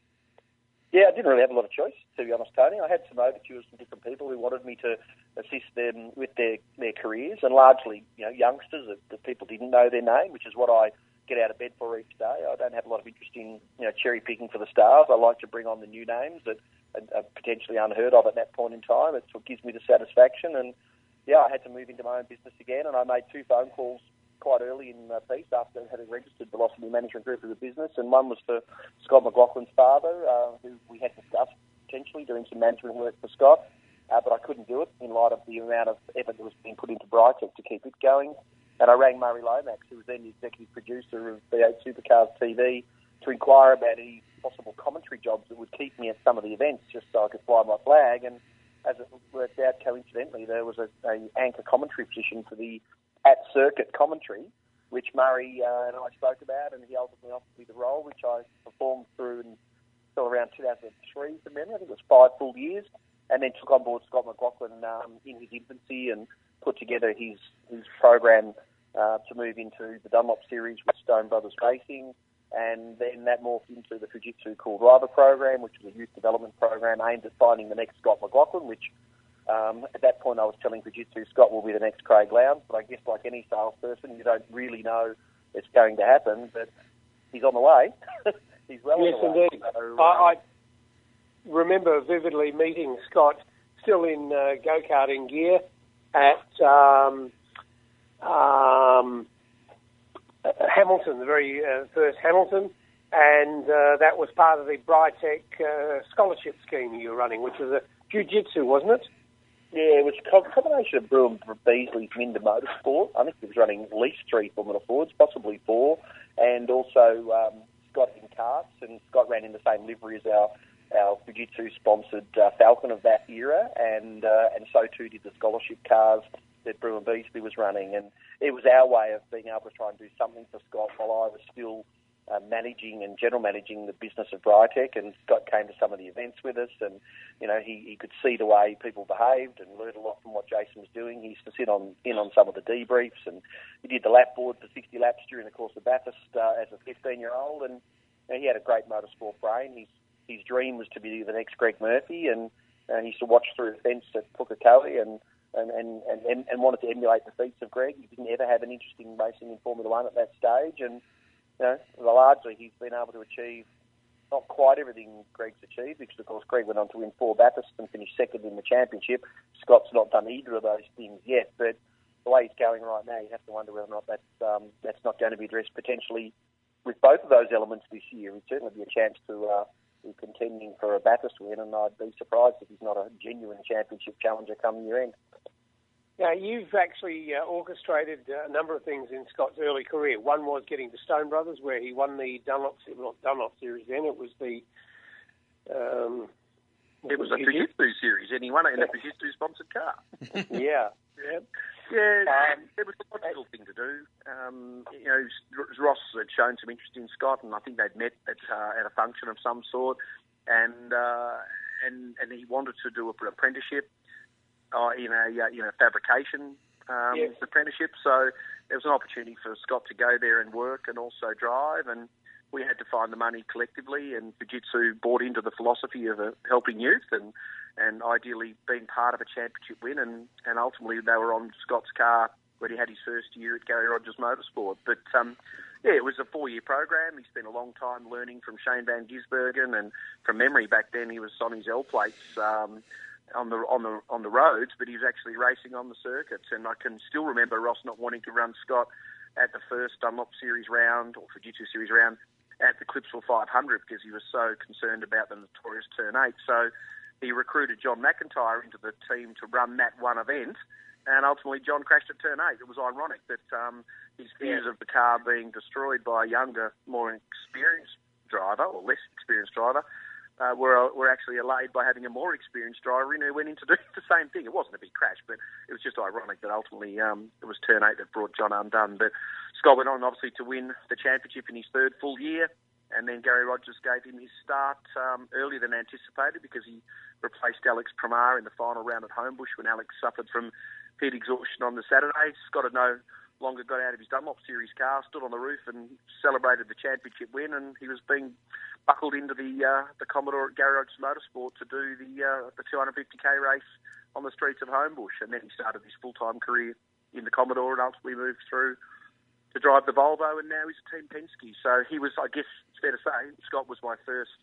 Yeah, I didn't really have a lot of choice, to be honest, Tony. I had some overtures from different people who wanted me to assist them with their, their careers, and largely, you know, youngsters that, that people didn't know their name, which is what I get out of bed for each day. I don't have a lot of interest in, you know, cherry picking for the stars. I like to bring on the new names that are, potentially unheard of at that point in time. It's what gives me the satisfaction, and yeah, I had to move into my own business again, and I made two phone calls quite early in the piece after having registered Velocity Management Group as a business, and one was for Scott McLaughlin's father, uh, who we had discussed potentially doing some management work for Scott, uh, but I couldn't do it in light of the amount of effort that was being put into Britek to keep it going. And I rang Murray Lomax, who was then the executive producer of V8 Supercars TV, to inquire about any possible commentary jobs that would keep me at some of the events, just so I could fly my flag. And as it worked out, coincidentally, there was a anchor commentary position for the at circuit commentary, which Murray uh, and I spoke about, and he ultimately offered me the role, which I performed through until around 2003 from memory. I think it was five full years, and then took on board Scott McLaughlin um, in his infancy and put together his his program uh, to move into the Dunlop series with Stone Brothers Racing. And then that morphed into the Fujitsu Cool Driver program, which was a youth development program aimed at finding the next Scott McLaughlin, which um, at that point, I was telling Fujitsu Scott will be the next Craig Lowndes, but I guess like any salesperson, you don't really know it's going to happen, but he's on the way. he's well yes, on the way. indeed. So, I, I remember vividly meeting Scott still in uh, go karting gear at um, um, Hamilton, the very uh, first Hamilton, and uh, that was part of the Britek uh, scholarship scheme you were running, which was a Fujitsu, wasn't it? Yeah, it was a combination of Brew and Beasley's Minder Motorsport. I think he was running at least three Formula Fords, possibly four, and also um, Scott in karts. And Scott ran in the same livery as our our Fujitsu sponsored uh, Falcon of that era, and uh, and so too did the scholarship cars that and Beasley was running. And it was our way of being able to try and do something for Scott while I was still uh, managing and general managing the business of Britek, and Scott came to some of the events with us, and you know he, he could see the way people behaved and learned a lot from what Jason was doing. He used to sit on in on some of the debriefs, and he did the lap board for 60 laps during the course of Bathurst uh, as a 15 year old, and you know, he had a great motorsport brain. His his dream was to be the next Greg Murphy, and uh, he used to watch through the fence at Pukekohe and and, and, and, and wanted to emulate the feats of Greg. He didn't ever have an interest in racing in Formula One at that stage, and you know, largely he's been able to achieve not quite everything Greg's achieved, because of course Greg went on to win four Bathurst and finish second in the championship. Scott's not done either of those things yet, but the way he's going right now, you have to wonder whether or not that's um, that's not going to be addressed potentially with both of those elements this year. It'd certainly be a chance to uh, be contending for a Bathurst win, and I'd be surprised if he's not a genuine championship challenger come year end. Now, you've actually uh, orchestrated uh, a number of things in Scott's early career. One was getting to Stone Brothers, where he won the Dunlop, well, Dunlop series then, it was the. Um, it was a Fujitsu series, and he won it in a Fujitsu sponsored car. yeah. Yeah. Yeah, um, it was a logical thing to do. Um, you know, Ross had shown some interest in Scott, and I think they'd met at, uh, at a function of some sort, and uh, and and he wanted to do an apprenticeship uh, in a uh, you know fabrication um, yes. apprenticeship. So there was an opportunity for Scott to go there and work and also drive, and we had to find the money collectively. And Fujitsu bought into the philosophy of uh, helping youth and and ideally being part of a championship win, and and ultimately they were on Scott's car when he had his first year at Gary Rogers Motorsport. But um, yeah, it was a four-year program. He spent a long time learning from Shane Van Gisbergen, and from memory back then he was on his L plates. Um, on the on the on the roads, but he was actually racing on the circuits. And I can still remember Ross not wanting to run Scott at the first Dunlop Series round or Fujitsu Series round at the Clipsal 500 because he was so concerned about the notorious Turn 8. So he recruited John McIntyre into the team to run that one event, and ultimately John crashed at Turn 8. It was ironic that um, his fears yeah. of the car being destroyed by a younger, more experienced driver or less experienced driver uh, were, were actually allayed by having a more experienced driver in who went in to do the same thing. It wasn't a big crash, but it was just ironic that ultimately um, it was turn eight that brought John undone. But Scott went on obviously to win the championship in his third full year, and then Gary Rogers gave him his start um, earlier than anticipated because he replaced Alex Premat in the final round at Homebush when Alex suffered from heat exhaustion on the Saturday. Scott had no longer got out of his Dunlop Series car, stood on the roof, and celebrated the championship win. And he was being buckled into the uh, the Commodore at Gary Rogers Motorsport to do the uh, the 250k race on the streets of Homebush. And then he started his full time career in the Commodore and ultimately moved through to drive the Volvo. And now he's a Team Penske. So he was, I guess, it's fair to say, Scott was my first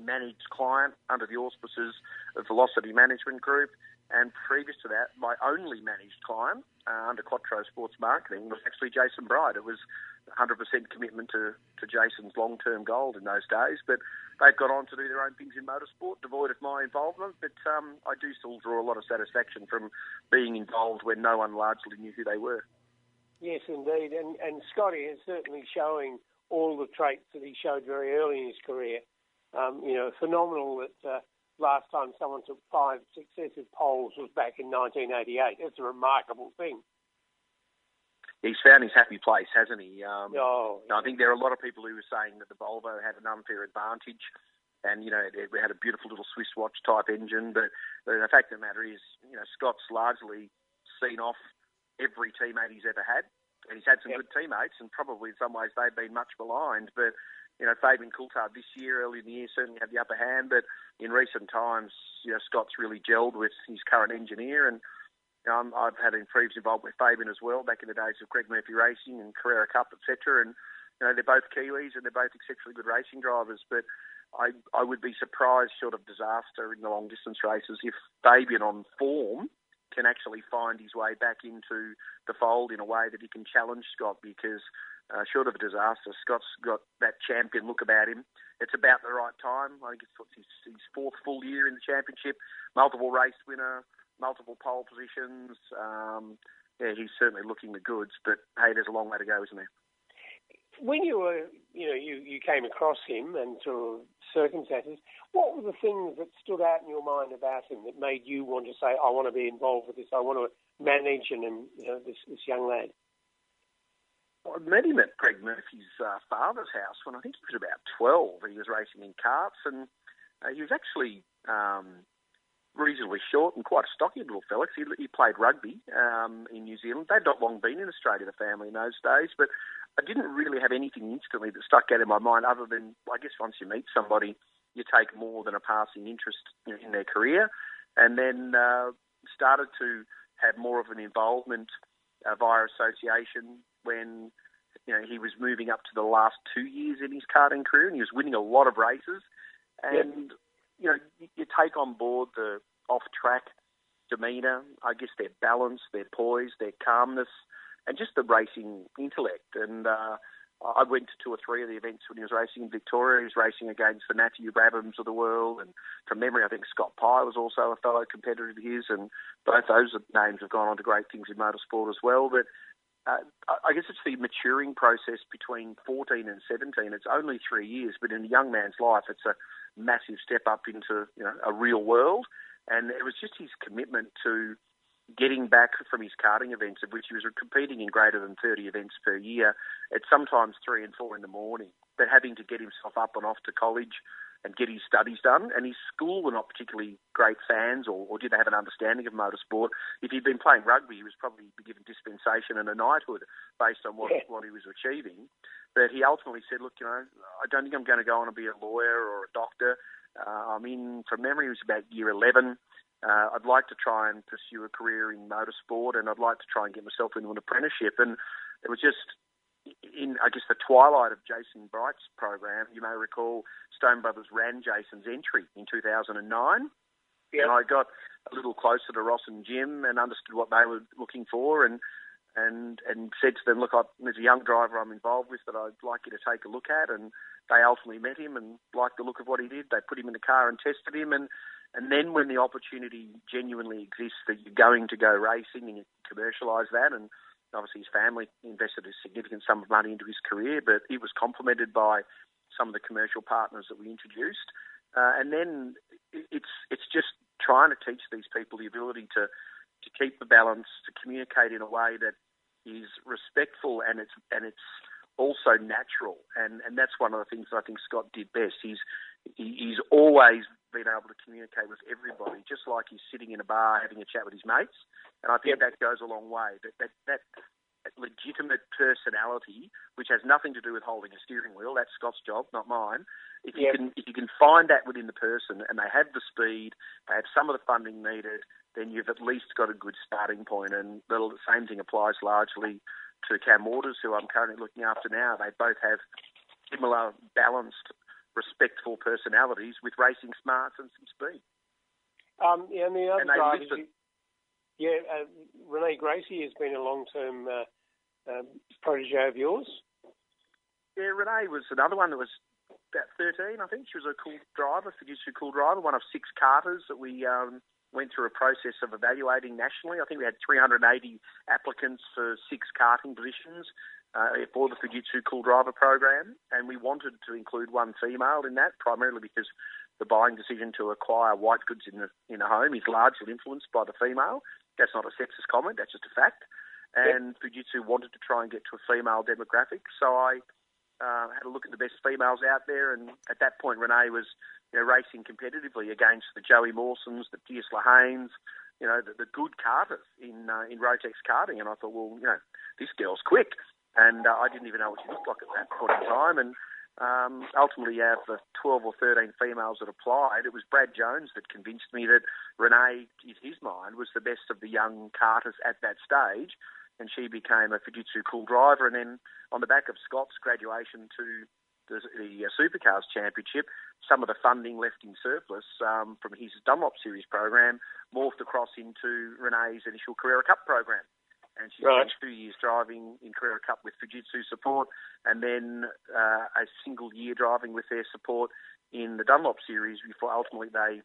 managed client under the auspices of Velocity Management Group. And previous to that, my only managed client uh, under Quattro Sports Marketing was actually Jason Bright. It was 100% commitment to, to Jason's long term goal in those days. But they've gone on to do their own things in motorsport, devoid of my involvement. But um, I do still draw a lot of satisfaction from being involved when no one largely knew who they were. Yes, indeed. And, and Scotty is certainly showing all the traits that he showed very early in his career. Um, you know, phenomenal that uh, last time someone took five successive poles was back in 1988. It's a remarkable thing. He's found his happy place, hasn't he? Um, oh, I think there are a lot of people who were saying that the Volvo had an unfair advantage, and you know it, it had a beautiful little Swiss watch type engine. But, but the fact of the matter is, you know, Scott's largely seen off every teammate he's ever had, and he's had some yep. good teammates, and probably in some ways they've been much maligned. But you know, Fabian Coulthard this year, early in the year, certainly had the upper hand. But in recent times, you know, Scott's really gelled with his current engineer, and you know, I've had previous involvement with Fabian as well, back in the days of Greg Murphy Racing and Carrera Cup, etc. And you know, they're both Kiwis and they're both exceptionally good racing drivers. But I, I would be surprised, short of disaster in the long distance races, if Fabian on form can actually find his way back into the fold in a way that he can challenge Scott because uh, short of a disaster, Scott's got that champion look about him. It's about the right time. I think it's his, his fourth full year in the championship, multiple race winner, multiple pole positions. Um, yeah, he's certainly looking the goods, but hey, there's a long way to go, isn't there? When you were, you know, you, you came across him and through circumstances, what were the things that stood out in your mind about him that made you want to say, I want to be involved with this, I want to manage and, you know, this, this young lad? I met him at Greg Murphy's uh, father's house when I think he was about 12. He was racing in karts and uh, he was actually um, reasonably short and quite a stocky little fella. He, he played rugby um, in New Zealand. They'd not long been in Australia, the family, in those days, but I didn't really have anything instantly that stuck out in my mind other than, I guess, once you meet somebody, you take more than a passing interest in their career. And then uh, started to have more of an involvement uh, via association when you know he was moving up to the last two years in his karting career, and he was winning a lot of races. And you know, you, you take on board the off-track demeanour, I guess their balance, their poise, their calmness, and just the racing intellect. And uh, I went to two or three of the events when he was racing in Victoria. He was racing against the Matthew Brabhams of the world, and from memory, I think Scott Pye was also a fellow competitor of his, and both those names have gone on to great things in motorsport as well. But uh, I guess it's the maturing process between 14 and 17. It's only three years, but in a young man's life, it's a massive step up into you know a real world. And it was just his commitment to getting back from his karting events, of which he was competing in greater than 30 events per year, at sometimes three and four in the morning, but having to get himself up and off to college and get his studies done. And his school were not particularly great fans or, or did they have an understanding of motorsport. If he'd been playing rugby, he was probably given dispensation and a knighthood based on what, yeah. what he was achieving. But he ultimately said, look, you know, I don't think I'm going to go on and be a lawyer or a doctor. Uh, I'm in, from memory, it was about year 11. Uh, I'd like to try and pursue a career in motorsport and I'd like to try and get myself into an apprenticeship. And it was just in, I guess, the twilight of Jason Bright's program, you may recall Stone Brothers ran Jason's entry in 2009. Yep. And I got a little closer to Ross and Jim and understood what they were looking for and and and said to them, look, I, there's a young driver I'm involved with that I'd like you to take a look at. And they ultimately met him and liked the look of what he did. They put him in the car and tested him. And, and then when the opportunity genuinely exists that you're going to go racing and you commercialise that and Obviously, his family invested a significant sum of money into his career, but it was complemented by some of the commercial partners that we introduced. Uh, and then it's it's just trying to teach these people the ability to to keep the balance, to communicate in a way that is respectful and it's and it's also natural. And and that's one of the things that I think Scott did best. He's he's always been able to communicate with everybody, just like he's sitting in a bar having a chat with his mates. And I think that goes a long way. That that that legitimate personality, which has nothing to do with holding a steering wheel. That's Scott's job, not mine. If you Yeah. can, if you can find that within the person, and they have the speed, they have some of the funding needed, then you've at least got a good starting point. And the same thing applies largely to Cam Waters, who I'm currently looking after now. They both have similar, balanced, respectful personalities with racing smarts and some speed. Um, yeah, and the other And drivers, yeah, uh, Renee Gracie has been a long-term uh, um, protege of yours. Yeah, Renee was another one that was about 13, I think. She was a cool driver, Fujitsu cool driver, one of six karters that we um, went through a process of evaluating nationally. I think we had 380 applicants for six karting positions uh, for the Fujitsu cool driver program, and we wanted to include one female in that, primarily because the buying decision to acquire white goods in a, in a home is largely influenced by the female. That's not a sexist comment, that's just a fact. And Fujitsu wanted to try and get to a female demographic, so I uh, had a look at the best females out there, and at that point, Renee was you know, racing competitively against the Joey Mawsons, the Pierce Lehanes, you know, the, the good karters in uh, in Rotax karting, and I thought, well, you know, this girl's quick, and uh, I didn't even know what she looked like at that point in time, and um, ultimately, out of the 12 or 13 females that applied, it was Brad Jones that convinced me that Renee, in his mind, was the best of the young karters at that stage, and she became a Fujitsu cool driver. And then on the back of Scott's graduation to the, the uh, Supercars Championship, some of the funding left in surplus um, from his Dunlop Series program morphed across into Renee's initial Carrera Cup program. And she Right. spent two years driving in Carrera Cup with Fujitsu support, and then uh, a single year driving with their support in the Dunlop Series before ultimately they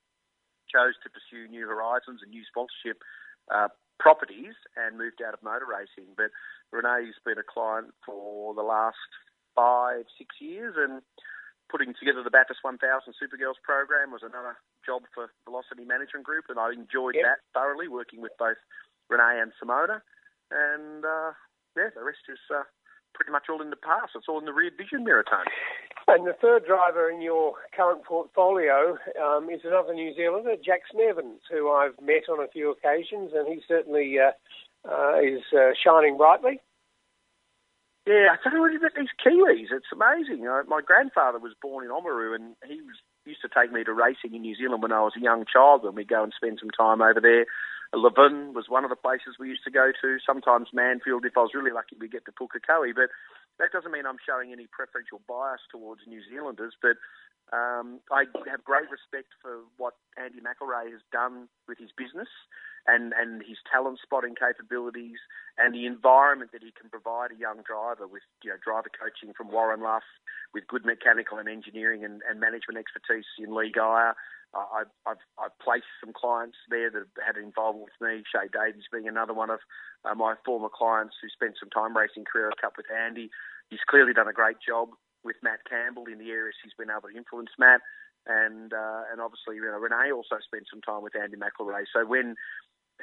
chose to pursue new horizons and new sponsorship uh, properties and moved out of motor racing. But Renee's been a client for the last five, six years, and putting together the Bathurst 1000 Supergirls program was another job for Velocity Management Group, and I enjoyed that thoroughly, working with both Renee and Simona. And uh, yeah, the rest is uh, pretty much all in the past. It's all in the rear vision mirror, Tony. And the third driver in your current portfolio um, is another New Zealander, Jaxon Evans, who I've met on a few occasions, and he certainly uh, uh, is uh, shining brightly. Yeah, I don't know what these Kiwis. It's amazing. Uh, my grandfather was born in Oamaru, and he was, used to take me to racing in New Zealand when I was a young child, and we'd go and spend some time over there. Levin was one of the places we used to go to. Sometimes Manfield, if I was really lucky, we'd get to Pukekohe. But that doesn't mean I'm showing any preferential bias towards New Zealanders. But um, I have great respect for what Andy McElrea has done with his business and, and his talent spotting capabilities and the environment that he can provide a young driver with you know driver coaching from Warren Luff, with good mechanical and engineering and, and management expertise in Lee Geyer. Uh, I've, I've, placed some clients there that have had involvement with me, Shae Davies being another one of uh, my former clients who spent some time racing Carrera Cup with Andy. He's clearly done a great job with Matt Campbell in the areas he's been able to influence Matt. And uh, and obviously, you know, Renee also spent some time with Andy McElrea. So when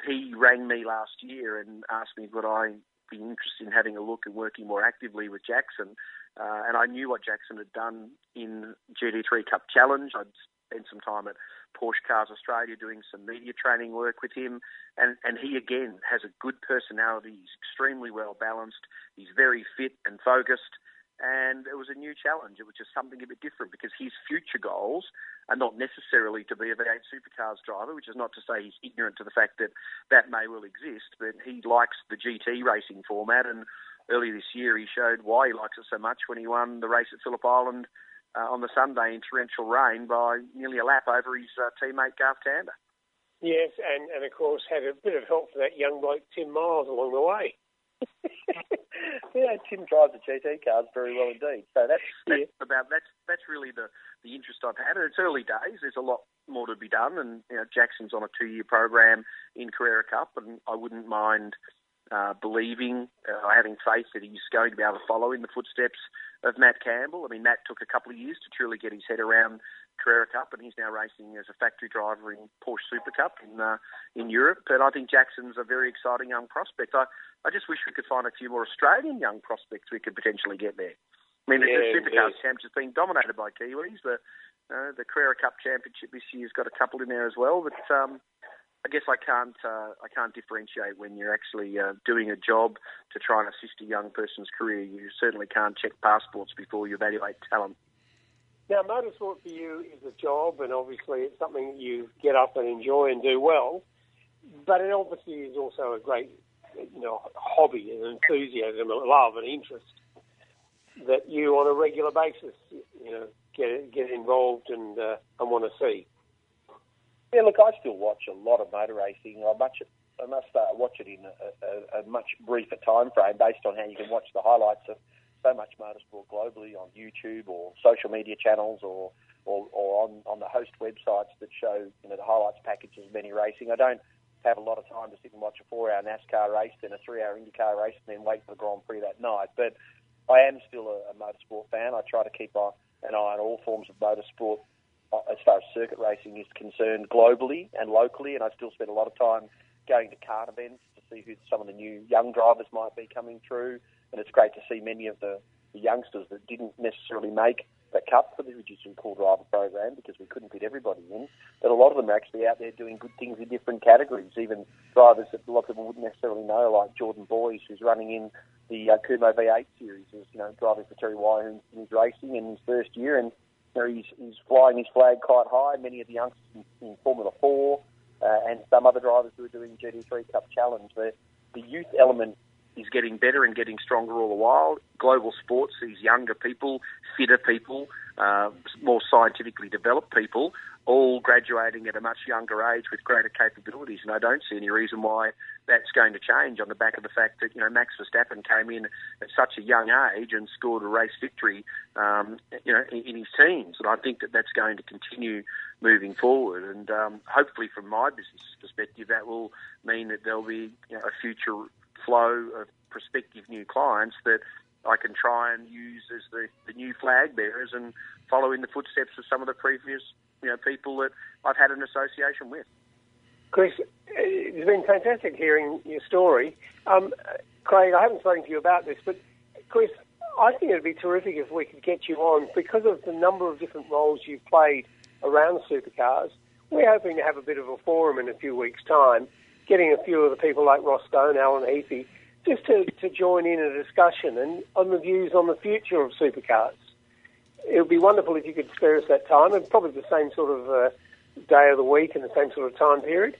he rang me last year and asked me would I be interested in having a look and working more actively with Jaxon, uh, and I knew what Jaxon had done in GT3 Cup Challenge. I'd spent some time at Porsche Cars Australia doing some media training work with him, and and he again has a good personality. He's extremely well balanced. He's very fit and focused. And it was a new challenge. It was just something a bit different because his future goals are not necessarily to be a V8 supercars driver, which is not to say he's ignorant to the fact that that may well exist, but he likes the GT racing format. And earlier this year, he showed why he likes it so much when he won the race at Phillip Island uh, on the Sunday in torrential rain by nearly a lap over his uh, teammate Garth Tander. Yes, and, and of course had a bit of help for that young bloke Tim Miles along the way. yeah, Tim drives the GT cars very well indeed. So that's, that's about that's that's really the the interest I've had. And it's early days. There's a lot more to be done, and you know, Jaxon's on a two year program in Carrera Cup, and I wouldn't mind uh, believing, uh, having faith that he's going to be able to follow in the footsteps of Matt Campbell. I mean, Matt took a couple of years to truly get his head around Carrera Cup, and he's now racing as a factory driver in Porsche Super Cup in uh, in Europe. And I think Jaxon's a very exciting young prospect. I, I just wish we could find a few more Australian young prospects we could potentially get there. I mean, Yeah, the Supercars yes. Championship has been dominated by Kiwis. The uh, the Carrera Cup Championship this year's got a couple in there as well. But um, I guess I can't uh, I can't differentiate when you're actually uh, doing a job to try and assist a young person's career. You certainly can't check passports before you evaluate talent. Now, motorsport for you is a job, and obviously it's something you get up and enjoy and do well. But it obviously is also a great, you know, hobby and enthusiasm, and love and interest that you, on a regular basis, you know, get get involved and uh, and want to see. Yeah, look, I still watch a lot of motor racing. I much I must uh, watch it in a, a, a much briefer time frame based on how you can watch the highlights of so much motorsport globally on YouTube or social media channels or or, or on, on the host websites that show you know the highlights packages of many racing. I don't have a lot of time to sit and watch a four-hour NASCAR race, then a three-hour IndyCar race, and then wait for the Grand Prix that night. But I am still a, a motorsport fan. I try to keep an eye on all forms of motorsport as far as circuit racing is concerned globally and locally, and I still spend a lot of time going to kart events to see who some of the new young drivers might be coming through, and it's great to see many of the, the youngsters that didn't necessarily make the cut for the reduced and cool driver program because we couldn't fit everybody in. But a lot of them are actually out there doing good things in different categories, even drivers that a lot of people wouldn't necessarily know, like Jordan Boys, who's running in the uh, Kumho V8 series, is you know driving for Terry Wyatt in his racing in his first year, and know, he's, he's flying his flag quite high. Many of the youngsters in, in Formula 4 uh, and some other drivers who are doing GT3 Cup Challenge. The, the youth element is getting better and getting stronger all the while. Global sports sees younger people, fitter people, uh, more scientifically developed people, all graduating at a much younger age with greater capabilities. And I don't see any reason why that's going to change on the back of the fact that, you know, Max Verstappen came in at such a young age and scored a race victory, um, you know, in, in his teens. And I think that that's going to continue moving forward. And um, hopefully from my business perspective, that will mean that there'll be you know, a future flow of prospective new clients that I can try and use as the, the new flag bearers and follow in the footsteps of some of the previous you know people that I've had an association with. Chris, it's been fantastic hearing your story. Um, Craig, I haven't spoken to you about this, but Chris, I think it'd be terrific if we could get you on because of the number of different roles you've played around supercars. We're hoping to have a bit of a forum in a few weeks' time, getting a few of the people like Ross Stone, Alan Heathy, just to, to join in a discussion and on the views on the future of supercars. It would be wonderful if you could spare us that time, and probably the same sort of uh, day of the week and the same sort of time period.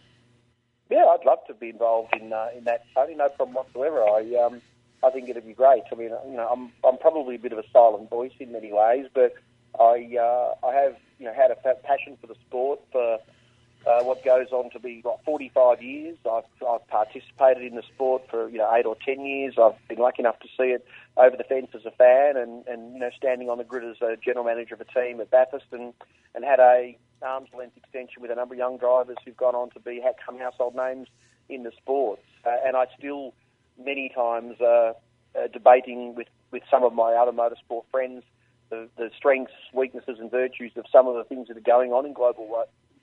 Yeah, I'd love to be involved in uh, in that, Tony. No problem whatsoever. I um, I think it'd be great. I mean, you know, I'm I'm probably a bit of a silent voice in many ways, but I uh, I have you know had a passion for the sport for uh, what goes on to be like 45 years. I've, I've participated in the sport for you know eight or ten years. I've been lucky enough to see it over the fence as a fan, and, and you know standing on the grid as a general manager of a team at Bathurst, and and had a arm's length extension with a number of young drivers who've gone on to be come household names in the sport. Uh, and I still many times uh, uh, debating with with some of my other motorsport friends the, the strengths, weaknesses, and virtues of some of the things that are going on in global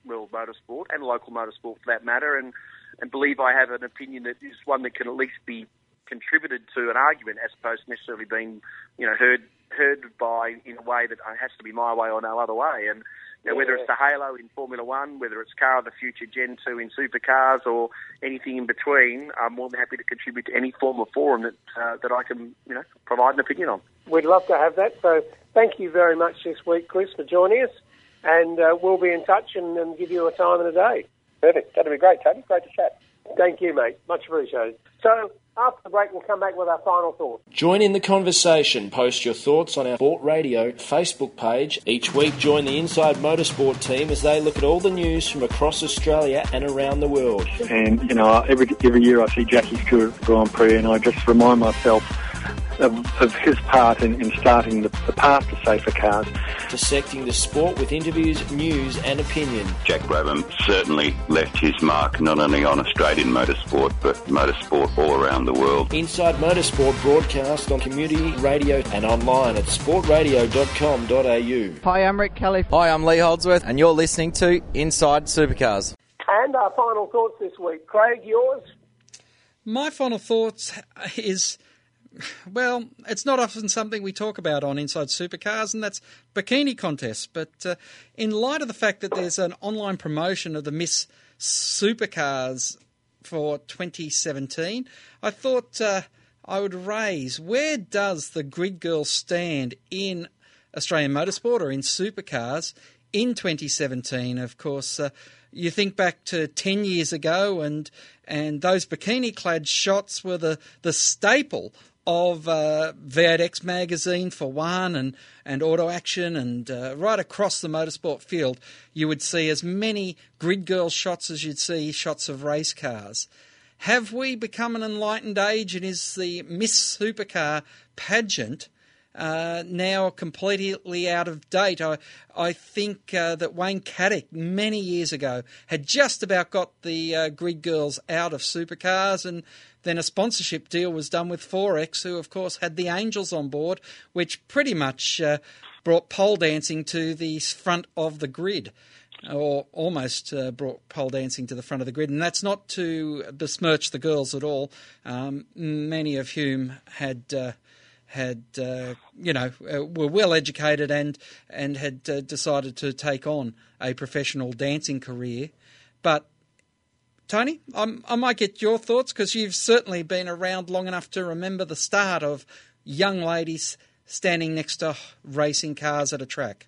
world motorsport and local motorsport for that matter, and and believe I have an opinion that is one that can at least be contributed to an argument as opposed to necessarily being, you know, heard heard by in a way that has to be my way or no other way. And you know, whether it's the Halo in Formula One, whether it's Car of the Future Gen 2 in supercars, or anything in between, I'm more than happy to contribute to any form of forum that uh, that I can, you know, provide an opinion on. We'd love to have that. So thank you very much this week, Chris, for joining us and uh, we'll be in touch and, and, give you a time and a day. Perfect. That'll be great, Tony. Great to chat. Thank you, mate. Much appreciated. So after the break, we'll come back with our final thoughts. Join in the conversation. Post your thoughts on our Sport Radio Facebook page. Each week, join the Inside Motorsport team as they look at all the news from across Australia and around the world. And, you know, every, every year I see Jackie Stewart Grand Prix and I just remind myself of, of his part in, in starting the, the, path to safer cars. Dissecting the sport with interviews, news, and opinion. Jack Brabham certainly left his mark not only on Australian motorsport, but motorsport all around the world. Inside Motorsport broadcast on community radio and online at sportradio.com.au. Hi, I'm Rick Kelly. Hi, I'm Lee Holdsworth, and you're listening to Inside Supercars. And our final thoughts this week. Craig, yours? My final thoughts is well, it's not often something we talk about on Inside Supercars, and that's bikini contests. But uh, in light of the fact that there's an online promotion of the Miss supercars for 2017, I thought uh, I would raise where does the Grid Girl stand in Australian motorsport or in supercars in 2017? Of course, uh, you think back to 10 years ago, and and those bikini clad shots were the, the staple of uh, V8X magazine for one, and, and Auto Action, and uh, right across the motorsport field, you would see as many grid girl shots as you'd see shots of race cars. Have we become an enlightened age, and is the Miss Supercar pageant uh, now completely out of date. I, I think uh, that Wayne Cattach many years ago had just about got the uh, grid girls out of supercars, and then a sponsorship deal was done with Forex, who of course had the Angels on board, which pretty much uh, brought pole dancing to the front of the grid. Or almost uh, brought pole dancing to the front of the grid, and that's not to besmirch the girls at all. Um, many of whom had uh, had uh, you know uh, were well educated and and had uh, decided to take on a professional dancing career. But Tony, I'm, i might get your thoughts because you've certainly been around long enough to remember the start of young ladies standing next to racing cars at a track.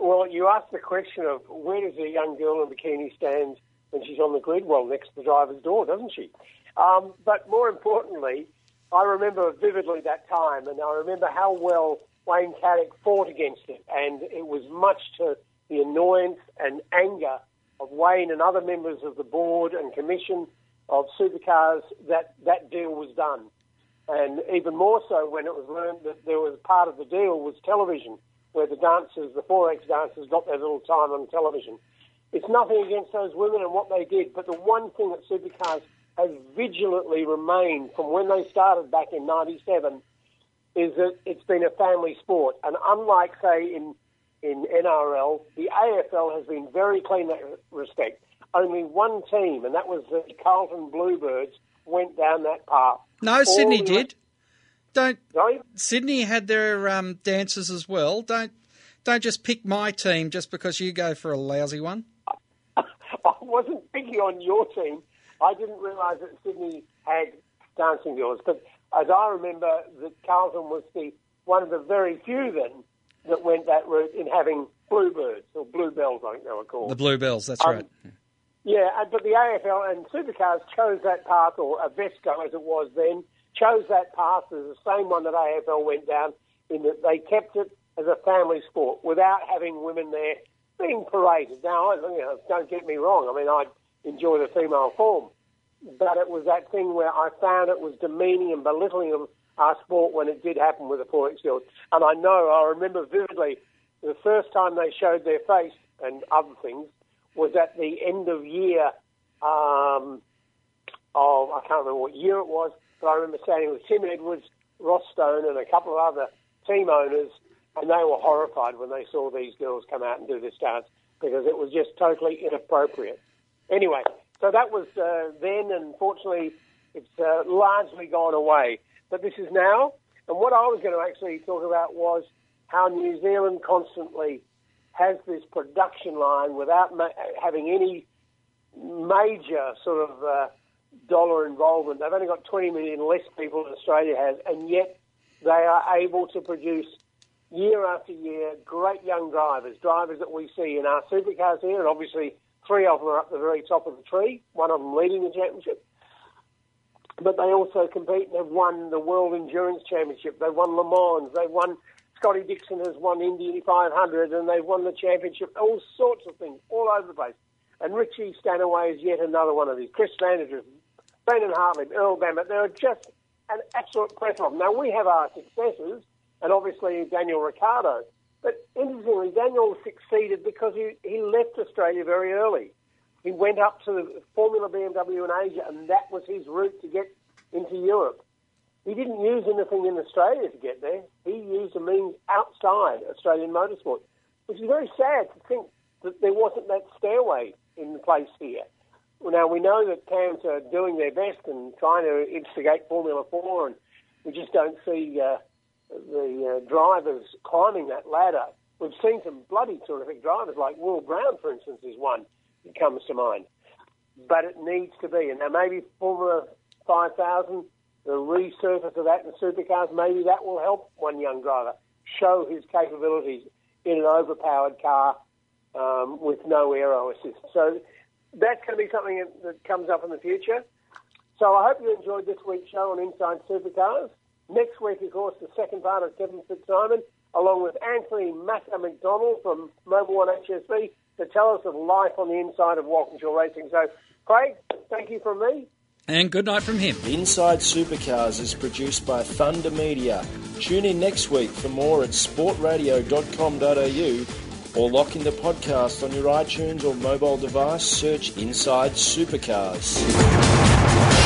Well, you asked the question of where does a young girl in bikini stand when she's on the grid? Well, next to the driver's door, doesn't she? Um, but more importantly, I remember vividly that time, and I remember how well Wayne Cattach fought against it, and it was much to the annoyance and anger of Wayne and other members of the board and commission of supercars that that deal was done. And even more so when it was learned that there was part of the deal was television, where the dancers, the Forex dancers, got their little time on television. It's nothing against those women and what they did, but the one thing that supercars has vigilantly remained from when they started back in 97 is that it's been a family sport. And unlike, say, in, in NRL, the AFL has been very clean in that respect. Only one team, and that was the Carlton Bluebirds, went down that path. No, All Sydney did. Don't Sorry? Sydney had their um, dances as well. Don't don't just pick my team just because you go for a lousy one. I wasn't picking on your team. I didn't realise that Sydney had dancing girls, but as I remember, that Carlton was the one of the very few then that went that route in having bluebirds or bluebells, I think they were called. The bluebells, that's um, right. Yeah, but the AFL and Supercars chose that path, or Avesco as it was then, chose that path as the same one that AFL went down, in that they kept it as a family sport without having women there being paraded. Now, you know, don't get me wrong. I mean, I enjoy the female form. But it was that thing where I found it was demeaning and belittling of our sport when it did happen with the Forex girls. And I know, I remember vividly, the first time they showed their face and other things was at the end of year um, of, I can't remember what year it was, but I remember standing with Tim Edwards, Ross Stone, and a couple of other team owners, and they were horrified when they saw these girls come out and do this dance because it was just totally inappropriate. Anyway, so that was uh, then, and fortunately, it's uh, largely gone away. But this is now, and what I was going to actually talk about was how New Zealand constantly has this production line without ma- having any major sort of uh, dollar involvement. They've only got 20 million less people than Australia has, and yet they are able to produce year after year great young drivers, drivers that we see in our supercars here, and obviously Three of them are up the very top of the tree, one of them leading the championship. But they also compete and have won the World Endurance Championship. They've won Le Mans. They've won, Scotty Dixon has won Indy 500 and they've won the championship. All sorts of things, all over the place. And Richie Stanaway is yet another one of these. Chris van der Drift, Brendan Hartley, Earl Bamber. They're just an absolute plethora of. Now, we have our successes, and obviously Daniel Ricciardo. But interestingly, Daniel succeeded because he, he left Australia very early. He went up to the Formula BMW in Asia, and that was his route to get into Europe. He didn't use anything in Australia to get there. He used a means outside Australian motorsport, which is very sad to think that there wasn't that stairway in place here. Now we know that CAMS are doing their best and trying to instigate Formula Four, and we just don't see uh, the uh, drivers climbing that ladder. We've seen some bloody terrific drivers, like Will Brown, for instance, is one comes to mind. but it needs to be. And now maybe Formula 5000, the resurface of that in supercars, maybe that will help one young driver show his capabilities in an overpowered car um, with no aero assist. So that's going to be something that, comes up in the future. So I hope you enjoyed this week's show on Inside Supercars. Next week, of course, the second part of Kevin Fitzsimon, along with Anthony Macca McDonald from Mobil One HSV to tell us of life on the inside of Walkinshaw Racing. So, Craig, thank you from me. And good night from him. Inside Supercars is produced by Thunder Media. Tune in next week for more at sportradio.com.au or lock in the podcast on your iTunes or mobile device. Search Inside Supercars.